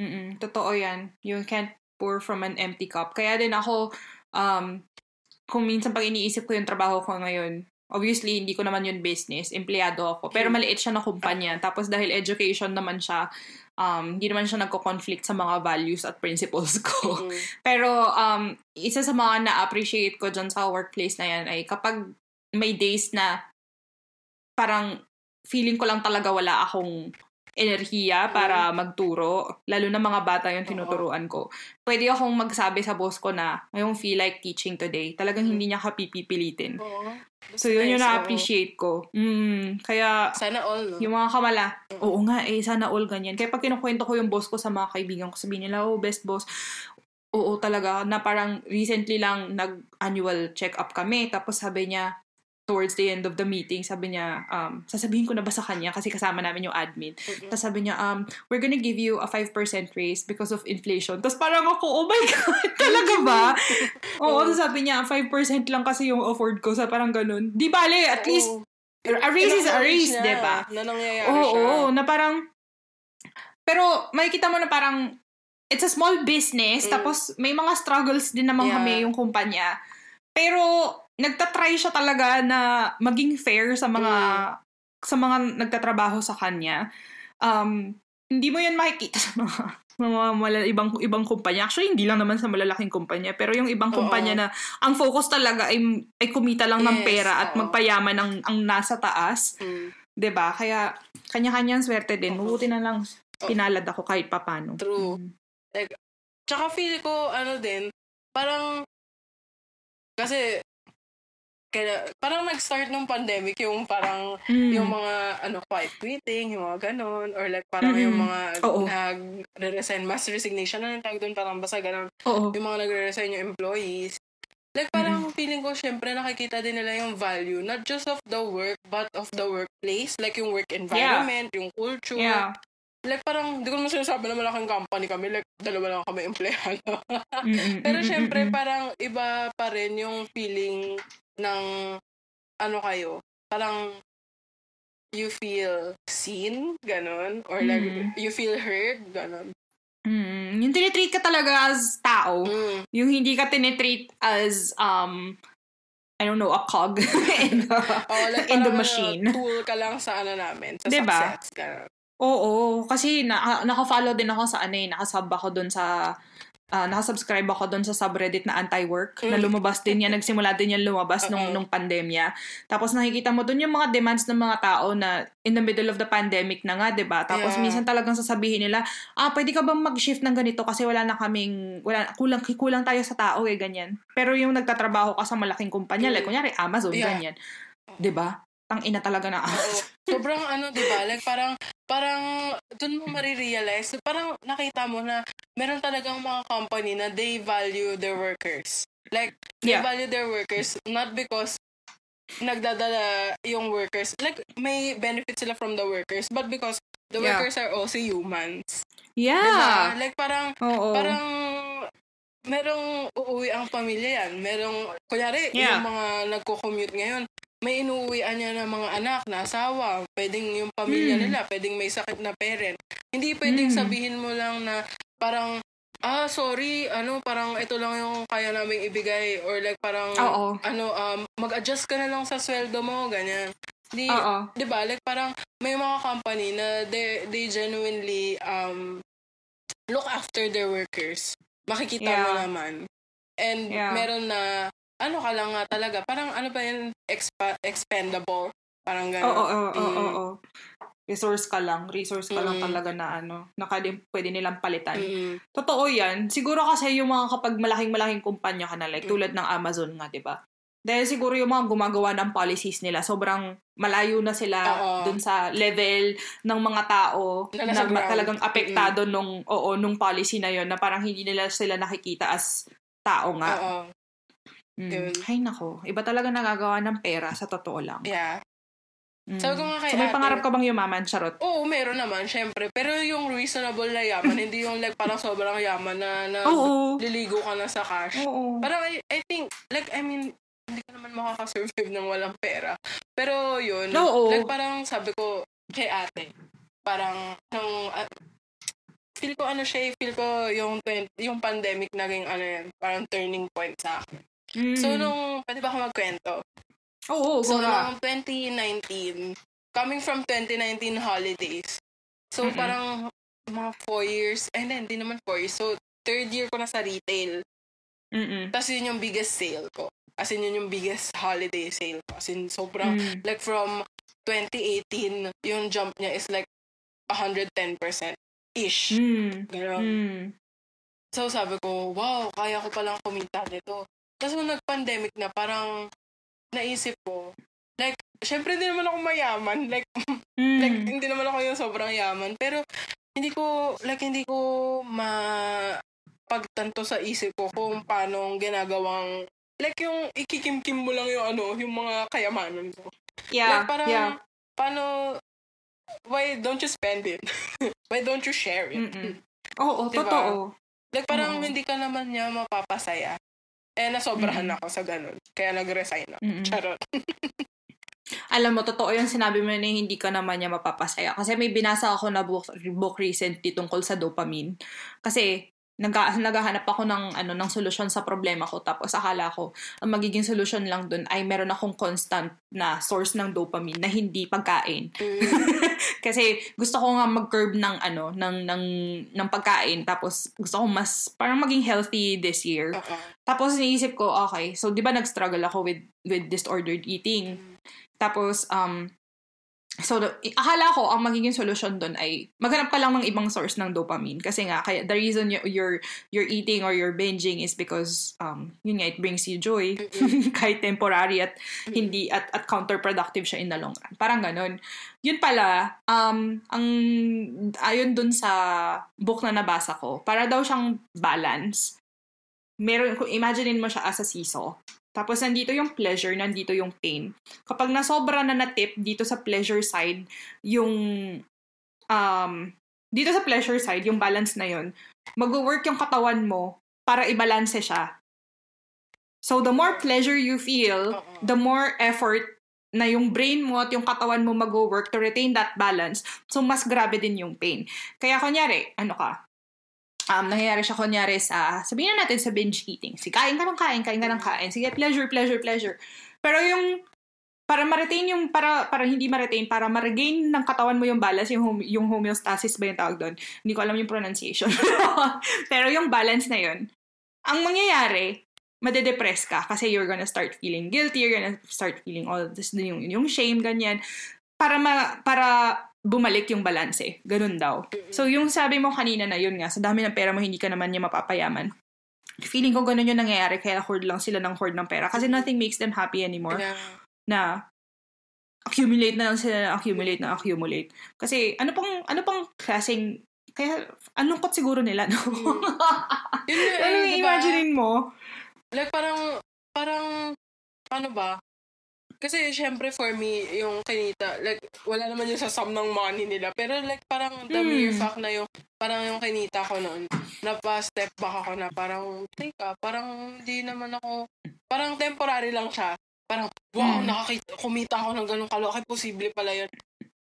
Mm-mm. Totoo yan. You can't pour from an empty cup. Kaya din ako, um, kung minsan pag iniisip ko yung trabaho ko ngayon, obviously, hindi ko naman yun business. Empleyado ako. Pero maliit siya na kumpanya. Tapos dahil education naman siya, um, hindi naman siya nagko-conflict sa mga values at principles ko. Mm. Pero um, isa sa mga na-appreciate ko dyan sa workplace na yan ay kapag may days na parang feeling ko lang talaga wala akong enerhiya para magturo, lalo na mga bata yung tinuturuan ko. Pwede akong magsabi sa boss ko na, I don't feel like teaching today. Talagang hindi niya kapipipilitin. So, yun yung na-appreciate ko. Mm, kaya, Sana all, no? yung mga kamala, oo nga eh, sana all ganyan. Kaya pag kinukwento ko yung boss ko sa mga kaibigan ko, sabihin nila, oh, best boss. Oo talaga, na parang recently lang nag-annual check-up kami. Tapos sabi niya, towards the end of the meeting, sabi niya, um, sasabihin ko na ba sa kanya kasi kasama namin yung admin. Mm-mm. Tapos sabi niya, um, we're gonna give you a 5% raise because of inflation. Tapos parang ako, oh my God, talaga ba? Oo, tapos sabi niya, 5% lang kasi yung afford ko. Sa parang ganun. Di bale, at least, Oo. a raise is a raise, di ba? Na nangyayari Oo, siya. oo, na parang, pero makikita mo na parang, it's a small business, Mm. tapos may mga struggles din naman Yeah. kami yung kumpanya. Pero, nagtatry siya talaga na maging fair sa mga, Mm. sa mga nagtatrabaho sa kanya. Um, hindi mo yan makikita sa mga mga mala- ibang ibang kumpanya. Actually, hindi lang naman sa malalaking kumpanya, pero yung ibang Oo. kumpanya na ang focus talaga ay, ay kumita lang ng Yes, pera at oo. magpayaman ang, ang nasa taas. Mm. 'Di ba? Kaya kanya-kanyang swerte din. Oo. Mabuti na lang pinalad ako kahit papano. True. Mm. Tsaka feel ko, ano din, parang, kasi, kaya, parang nag-start nung pandemic yung parang Mm. yung mga ano quiet quitting, yung mga ganon or like parang yung Mm-mm. mga Oo. nag-resign mass resignation na tawag doon parang basta ganon Oo. yung mga nagre-resign yung employees. Like parang feeling ko syempre nakikita din nila yung value not just of the work but of the workplace like yung work environment, yung culture. Yeah. Like parang, di ko naman sinasabi na malaking company kami, like dalawa lang kami empleyado. Pero syempre parang iba pa rin yung feeling ng ano kayo, parang you feel seen, ganon, or like Mm. you feel heard, ganon. Mm, yung tinitreat ka talaga as tao. Mm. Yung hindi ka tinitreat as, um, I don't know, a cog in the, Oh, like in the machine. tool ka lang sa ano namin, sa Diba? success, ganon. Oo, kasi na, naka-follow din ako sa ano eh, nakasub ako dun sa, ah, nakasubscribe ako dun sa subreddit na anti-work, na Mm. lumabas din yan, nagsimula din yan lumabas nung, Oo. nung pandemya. Tapos nakikita mo dun yung mga demands ng mga tao na in the middle of the pandemic na nga, ba Tapos Yeah. minsan talagang sasabihin nila, ah, pwede ka bang mag-shift ng ganito kasi wala na kaming, wala, kulang, kulang tayo sa tao eh, ganyan. Pero yung nagtatrabaho ka sa malaking kumpanya, like Mm. kunyari Amazon, Yeah. ganyan. 'Di ba Tang ina talaga na Oo. Sobrang ano, di ba? Like parang, parang, dun mo marirealize, parang nakita mo na meron talagang mga company na they value their workers. Like, they Yeah. value their workers not because nagdadala yung workers. Like, may benefit sila from the workers, but because the Yeah. workers are also humans. Yeah. Diba? Like, parang, Oo. parang merong uuwi ang pamilya yan. Merong, kunyari, Yeah. yung mga nagko-commute ngayon, may inuuwian niya ng mga anak na asawa, pwedeng yung pamilya Mm. nila, pwedeng may sakit na parent. Hindi pwedeng Mm. sabihin mo lang na parang, ah, sorry, ano, parang ito lang yung kaya naming ibigay or like parang, Oo. ano, um, mag-adjust ka na lang sa sweldo mo, ganyan. Di. 'di ba? Like parang may mga company na they they genuinely um look after their workers. Makikita mo Yeah. naman. And Yeah. meron na ano ka lang nga talaga, parang ano ba yun, Expa- expendable. Parang Oo, gano'n. oo, oo, Mm. oo. Resource ka lang. Resource ka lang Mm. talaga na ano, na kadi, pwede nilang palitan. Mm. Totoo yan. Siguro kasi yung mga kapag malaking-malaking kumpanya ka na, like Mm. tulad ng Amazon nga, di ba? Dahil siguro yung mga gumagawa ng policies nila, sobrang malayo na sila Oo. dun sa level ng mga tao Na na, ground. talagang apektado nung, oo, nung policy na yon na parang hindi nila sila nakikita as tao nga. Oo. Mm. Ay nako, iba talaga nagagawa ng pera sa totoo lang. Yeah. Mm. Sabi ko nga kay so may ate- pangarap ka bang yumaman, Charot? Oo, meron naman, syempre. Pero yung reasonable na yaman, hindi yung like parang sobrang yaman na, na Oo. liligo ka na sa cash. Oo. Parang I, I think, like, I mean, hindi ka naman makakasurvive ng walang pera. Pero yun, Oo. like parang sabi ko kay ate, parang nung, ah, feel ko ano siya, eh, feel ko yung, 20, yung pandemic naging ano yan, parang turning point sa akin. Mm. So nung, pwede ba ako magkwento? Oo, So gora. nung 2019, coming from 2019 holidays, so Mm-mm. parang mga four years, and then, hindi naman four years, so third year ko na sa retail. Mm-mm. Tapos yun yung biggest sale ko. As in, yun yung biggest holiday sale ko. As in, sobrang, Mm. like from 2018, yung jump niya is like 110%-ish. Mm. Ganon. Mm. So sabi ko, wow, kaya ko palang kumita nito. Tapos nung nag-pandemic na, parang naisip ko, like, syempre hindi naman ako mayaman. Like, Mm. like hindi naman ako yung sobrang yaman. Pero, hindi ko, like, hindi ko ma pagtanto sa isip ko kung paano ginagawang like yung ikikimkim mo lang yung ano, yung mga kayamanan mo. yeah, like parang yeah. paano why don't you spend it? why don't you share it? Oo, Diba? totoo. Like parang Oo. hindi ka naman niya mapapasaya. Eh nasobrahan Mm-mm. ako sa ganun. Kaya nag-resign ako. Mm-mm. Charot. Alam mo, totoo yung sinabi mo na hindi ka naman niya mapapasaya. Kasi may binasa ako na book, book recently tungkol sa dopamine. Kasi, nag naghahanap ako ng ano ng solusyon sa problema ko tapos akala ko ang magiging solusyon lang dun ay meron akong constant na source ng dopamine na hindi pagkain Mm. kasi gusto ko nga mag-curb ng ano ng ng ng pagkain tapos gusto ko mas parang maging healthy this year Oo. tapos iniisip ko, okay, so 'di ba nag-struggle ako with with disordered eating. Tapos um So, the, akala ko, ang magiging solusyon doon ay maghanap ka lang ng ibang source ng dopamine. Kasi nga, kaya the reason you, you're, you're eating or you're binging is because, um, yun nga, it brings you joy. kahit temporary at hindi, at, at counterproductive siya in the long run. Parang ganun. Yun pala, um, ang, ayon dun sa book na nabasa ko, para daw siyang balance. Meron, kung imaginein mo siya as a seesaw. Tapos, nandito yung pleasure, nandito yung pain. Kapag nasobra na natip dito sa pleasure side, yung, um, dito sa pleasure side, yung balance na yun, mag-work yung katawan mo para i-balance siya. So, the more pleasure you feel, Oo. the more effort na yung brain mo at yung katawan mo mag-work to retain that balance. So, mas grabe din yung pain. Kaya, kunyari, ano ka, um, nangyayari siya kunyari sa, sabihin na natin sa binge eating. Si kain ka ng kain, kain ka ng kain. Sige, pleasure, pleasure, pleasure. Pero yung, para ma-retain yung, para, para hindi ma-retain, para ma-regain ng katawan mo yung balance, yung, yung homeostasis ba yung tawag doon? Hindi ko alam yung pronunciation. Pero yung balance na yun, ang mangyayari, madedepress ka kasi you're gonna start feeling guilty, you're gonna start feeling all this, yung, yung shame, ganyan. Para, ma, para bumalik yung balanse. Ganun daw. So, yung sabi mo kanina na yun nga, sa dami ng pera mo, hindi ka naman niya mapapayaman. Feeling ko ganun yung nangyayari, kaya hoard lang sila ng hoard ng pera. Kasi nothing makes them happy anymore. Kaya, Na, accumulate na lang sila, accumulate na accumulate. Kasi, ano pang, ano pang klaseng, kaya, anong kot siguro nila, no? nga ano eh, yung diba? imaginein mo? Like, parang, parang, ano ba? Kasi, syempre, for me, yung kinita, like, wala naman yung sasam ng money nila. Pero, like, parang the Hmm. mere fact na yung, parang yung kinita ko noon, napa-step back ako na parang, teka, parang hindi naman ako, parang temporary lang siya. Parang, wow, Hmm. nakakita, kumita ako ng ganun kalaki, posible pala yun.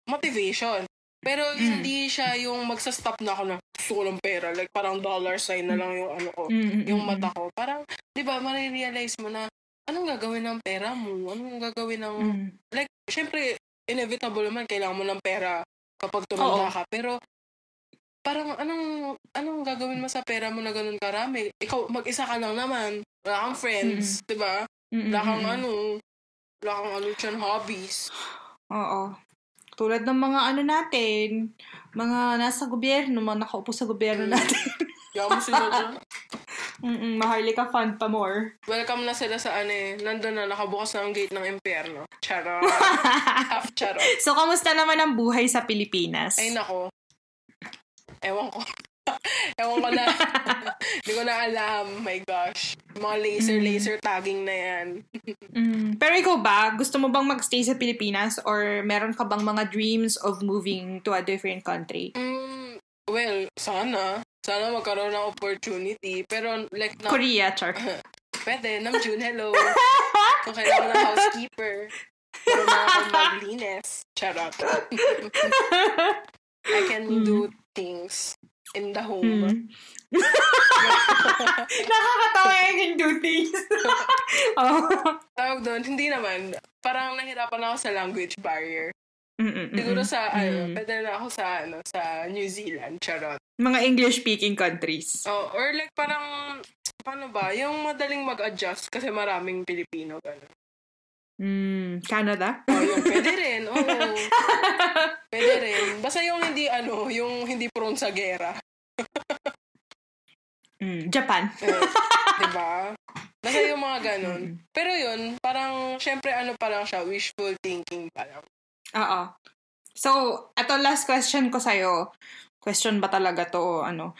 Motivation. Pero, Hmm. hindi siya yung magsa-stop na ako na gusto ko ng pera. Like, parang dollar sign na lang yung ano ko Mm, mm, yung mm, mata ko. Parang, di ba, marirealize mo na, anong gagawin ng pera mo? Anong gagawin ng, mm. like, syempre, inevitable naman, kailangan mo ng pera kapag tumanda Oo. ka. Pero, parang, anong, anong gagawin mo sa pera mo na ganun karami? Ikaw, mag-isa ka lang naman. Wala kang friends, di ba? Mm, Wala mm, kang mm. ano, wala kang ano dyan, hobbies. Oo. Tulad ng mga ano natin, mga nasa gobyerno, mga nakaupo sa gobyerno Mm. natin. Yaman sila dyan. Mm-mm, Maharlika Fund pa more. Welcome na sila sa ano eh. Nandun na, nakabukas na ang gate ng impyerno. Charot. Half charot. so, kamusta naman ang buhay sa Pilipinas? Ay, nako. Ewan ko. Ewan ko na. Hindi ko na alam. My gosh. Mga laser, Mm. laser tagging na yan. Mm. Pero ikaw ba, gusto mo bang magstay sa Pilipinas or meron ka bang mga dreams of moving to a different country? Mm, well, sana. Sana magkaroon ng opportunity. Pero like na, Korea, char. pwede. Namjoon, hello. Kung kailangan ng housekeeper. Pero na akong maglinis. Charot. I can Mm. do things in the home. Mm. Nakakatawa yung can do things. oh. Tawag doon, hindi naman. Parang nahirapan ako sa language barrier. Mm-mm-mm. Siguro sa, ano, Mm. pwede na ako sa, ano, sa New Zealand, charot. Mga English-speaking countries. Oh, or like parang, paano ba, yung madaling mag-adjust kasi maraming Pilipino, gano'n. Mm, Canada? Oh, yung pwede rin, oo. pwede rin. Basta yung hindi, ano, yung hindi prone sa gera. Mm, Japan. Eh, diba? Basta yung mga ganun. Mm. Pero yun, parang, syempre, ano pa lang siya, wishful thinking pa lang. Oo. So, ato last question ko sa'yo. Question ba talaga to o ano?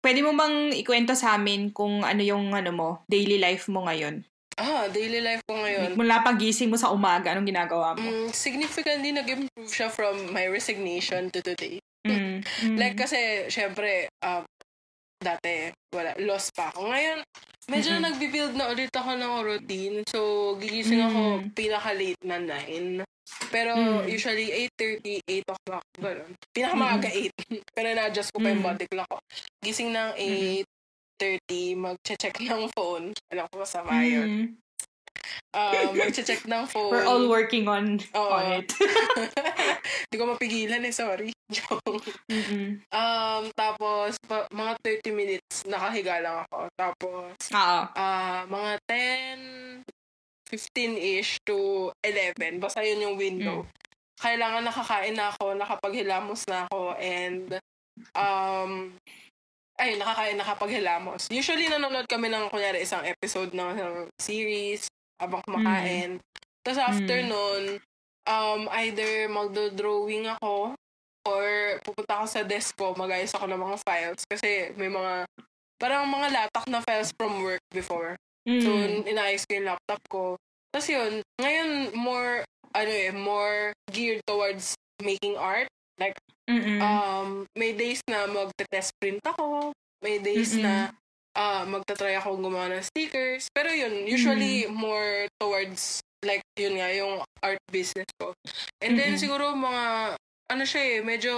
Pwede mo bang ikwento sa amin kung ano yung ano mo, daily life mo ngayon? Ah, daily life ko ngayon. Mula pagising mo sa umaga, anong ginagawa mo? Mm, significantly nag-improve siya from my resignation to today. Mm. Mm. Like, kasi, syempre, um, dati, wala, lost pa ako. Ngayon, medyo Mm-mm. nagbi-build na ulit ako ng routine. So, gigising ako Mm. pinaka-late na 9. Pero, Mm. usually, 8.30, 8 o'clock, gano'n. Pinakamaaga 8. Pero na-adjust ko pa yung Mm. body clock ko. Gising ng 8.30, mag-check ng phone. Alam ko masama yun. Mm. Uh, mag-check ng phone. We're all working on Oo. on it. Hindi ko mapigilan eh, sorry. Joke. Um, tapos, pa- mga 30 minutes, nakahiga lang ako. Tapos, Oo. ah mga 10, 15-ish to 11. Basta yun yung window. kailangan nakakain na ako, nakapaghilamos na ako, and um, ay, nakakain, nakapaghilamos. Usually, nanonood kami ng, kunyari, isang episode ng, ng series habang kumakain. Tapos after Mm. nun, um, either magdo-drawing ako or pupunta ako sa desk ko, mag-ayos ako ng mga files. Kasi may mga, parang mga latak na files from work before. So, Mm. inaayos ko yung laptop ko. Tapos yun, ngayon, more, ano eh, more geared towards making art. Mm-mm. Um, may days na magte-test print ako. May days Mm-mm. na ah magta-try ako gumawa ng stickers. Pero yun, usually more towards like yun nga, yung art business ko. And then Mm-mm. siguro mga, ano siya eh, medyo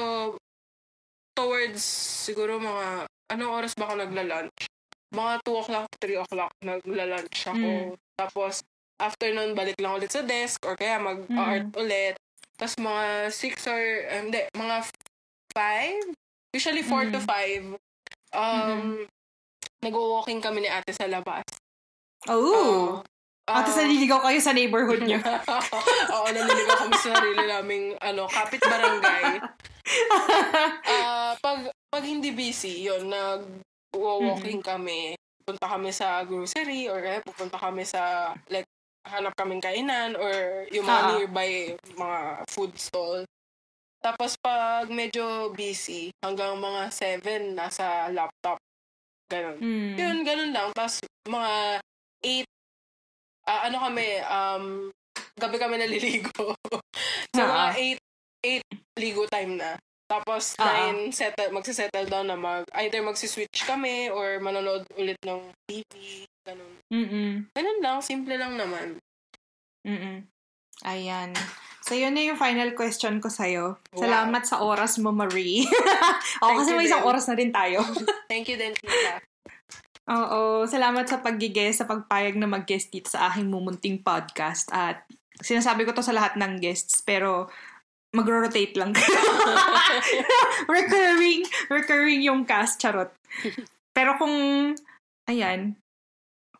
towards siguro mga, anong oras ba ako nagla-lunch? Mga 2 o'clock, 3 o'clock nagla-lunch ako. Tapos, after nun, balik lang ulit sa desk or kaya mag-art ulit. Tapos mga 6 or, um, hindi, mga 5? Usually 4 to Mm. 5. Um, nag-walking kami ni ate sa labas. Oh. Ah, Ate, naliligaw kayo sa neighborhood niyo. Oo, naniligaw kami sa sarili naming ano, kapit barangay. Ah, pag pag hindi busy, yon nag-walking kami. Punta kami sa grocery or eh, pupunta kami sa like hanap kaming kainan or yung mga Ah. nearby mga food stall. Tapos pag medyo busy, hanggang mga 7 nasa laptop. Ganon. Mm. Yun, ganun lang. Tapos, mga 8, ah, ano kami, um, gabi kami naliligo. so, Ah. mga 8, 8 ligo time na. Tapos, Ah. 9, settle, magsisettle down na mag, either magsiswitch kami or manonood ulit ng TV. Ganun. Mm-mm. Ganun lang, simple lang naman. Mm-mm. Ayan. So, yun na yung final question ko sa'yo. Wow. Salamat sa oras mo, Marie. o, Thank kasi may isang oras na rin tayo. Thank you din, tita. Oo. Salamat sa pag-guest, sa pagpayag na mag-guest dito sa aking mumunting podcast. At sinasabi ko to sa lahat ng guests, pero magro-rotate lang. recurring, recurring yung cast, charot. Pero kung, ayan,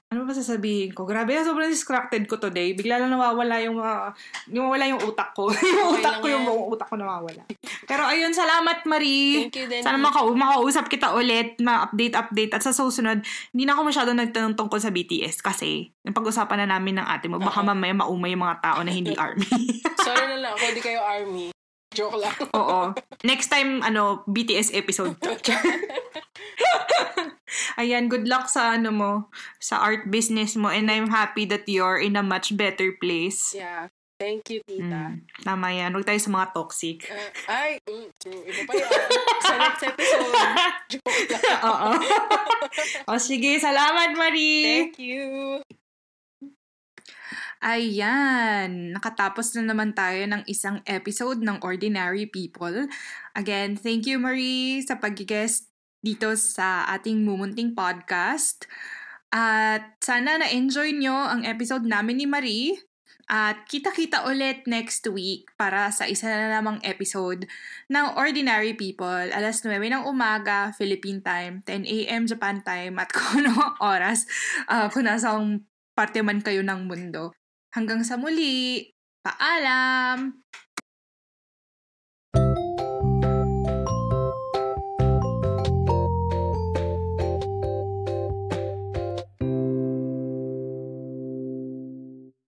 ano ba sasabihin ko? Grabe sobrang distracted ko today. Bigla lang nawawala yung mga, yung wala yung utak ko. yung Okay utak ko, yung buong utak ko nawawala. Pero ayun, salamat Marie. Thank you din. Sana maka makausap kita ulit, ma-update-update. At sa susunod, hindi na ako masyado nagtanong tungkol sa BTS kasi napag-usapan na namin ng ate mo. Baka Oo. mamaya maumay yung mga tao na hindi army. Sorry na lang, kung di kayo army. Joke lang. Oo. Next time, ano, BTS episode. Ayan, good luck sa ano mo, sa art business mo. And I'm happy that you're in a much better place. Yeah. Thank you, tita. Mm, tama yan. Huwag tayo sa mga toxic. Uh, ay, mm, true. Iba pa yan. sa next episode. Joke lang. Oo. o sige, salamat Marie! Thank you. Ayan, nakatapos na naman tayo ng isang episode ng Ordinary People. Again, thank you Marie sa pag-guest dito sa ating mumunting podcast. At sana na-enjoy nyo ang episode namin ni Marie. At kita-kita ulit next week para sa isa na namang episode ng Ordinary People. Alas 9 ng umaga, Philippine time, 10 a.m. Japan time, at kung ano oras, uh, kung nasang parte man kayo ng mundo. Hanggang sa muli, paalam!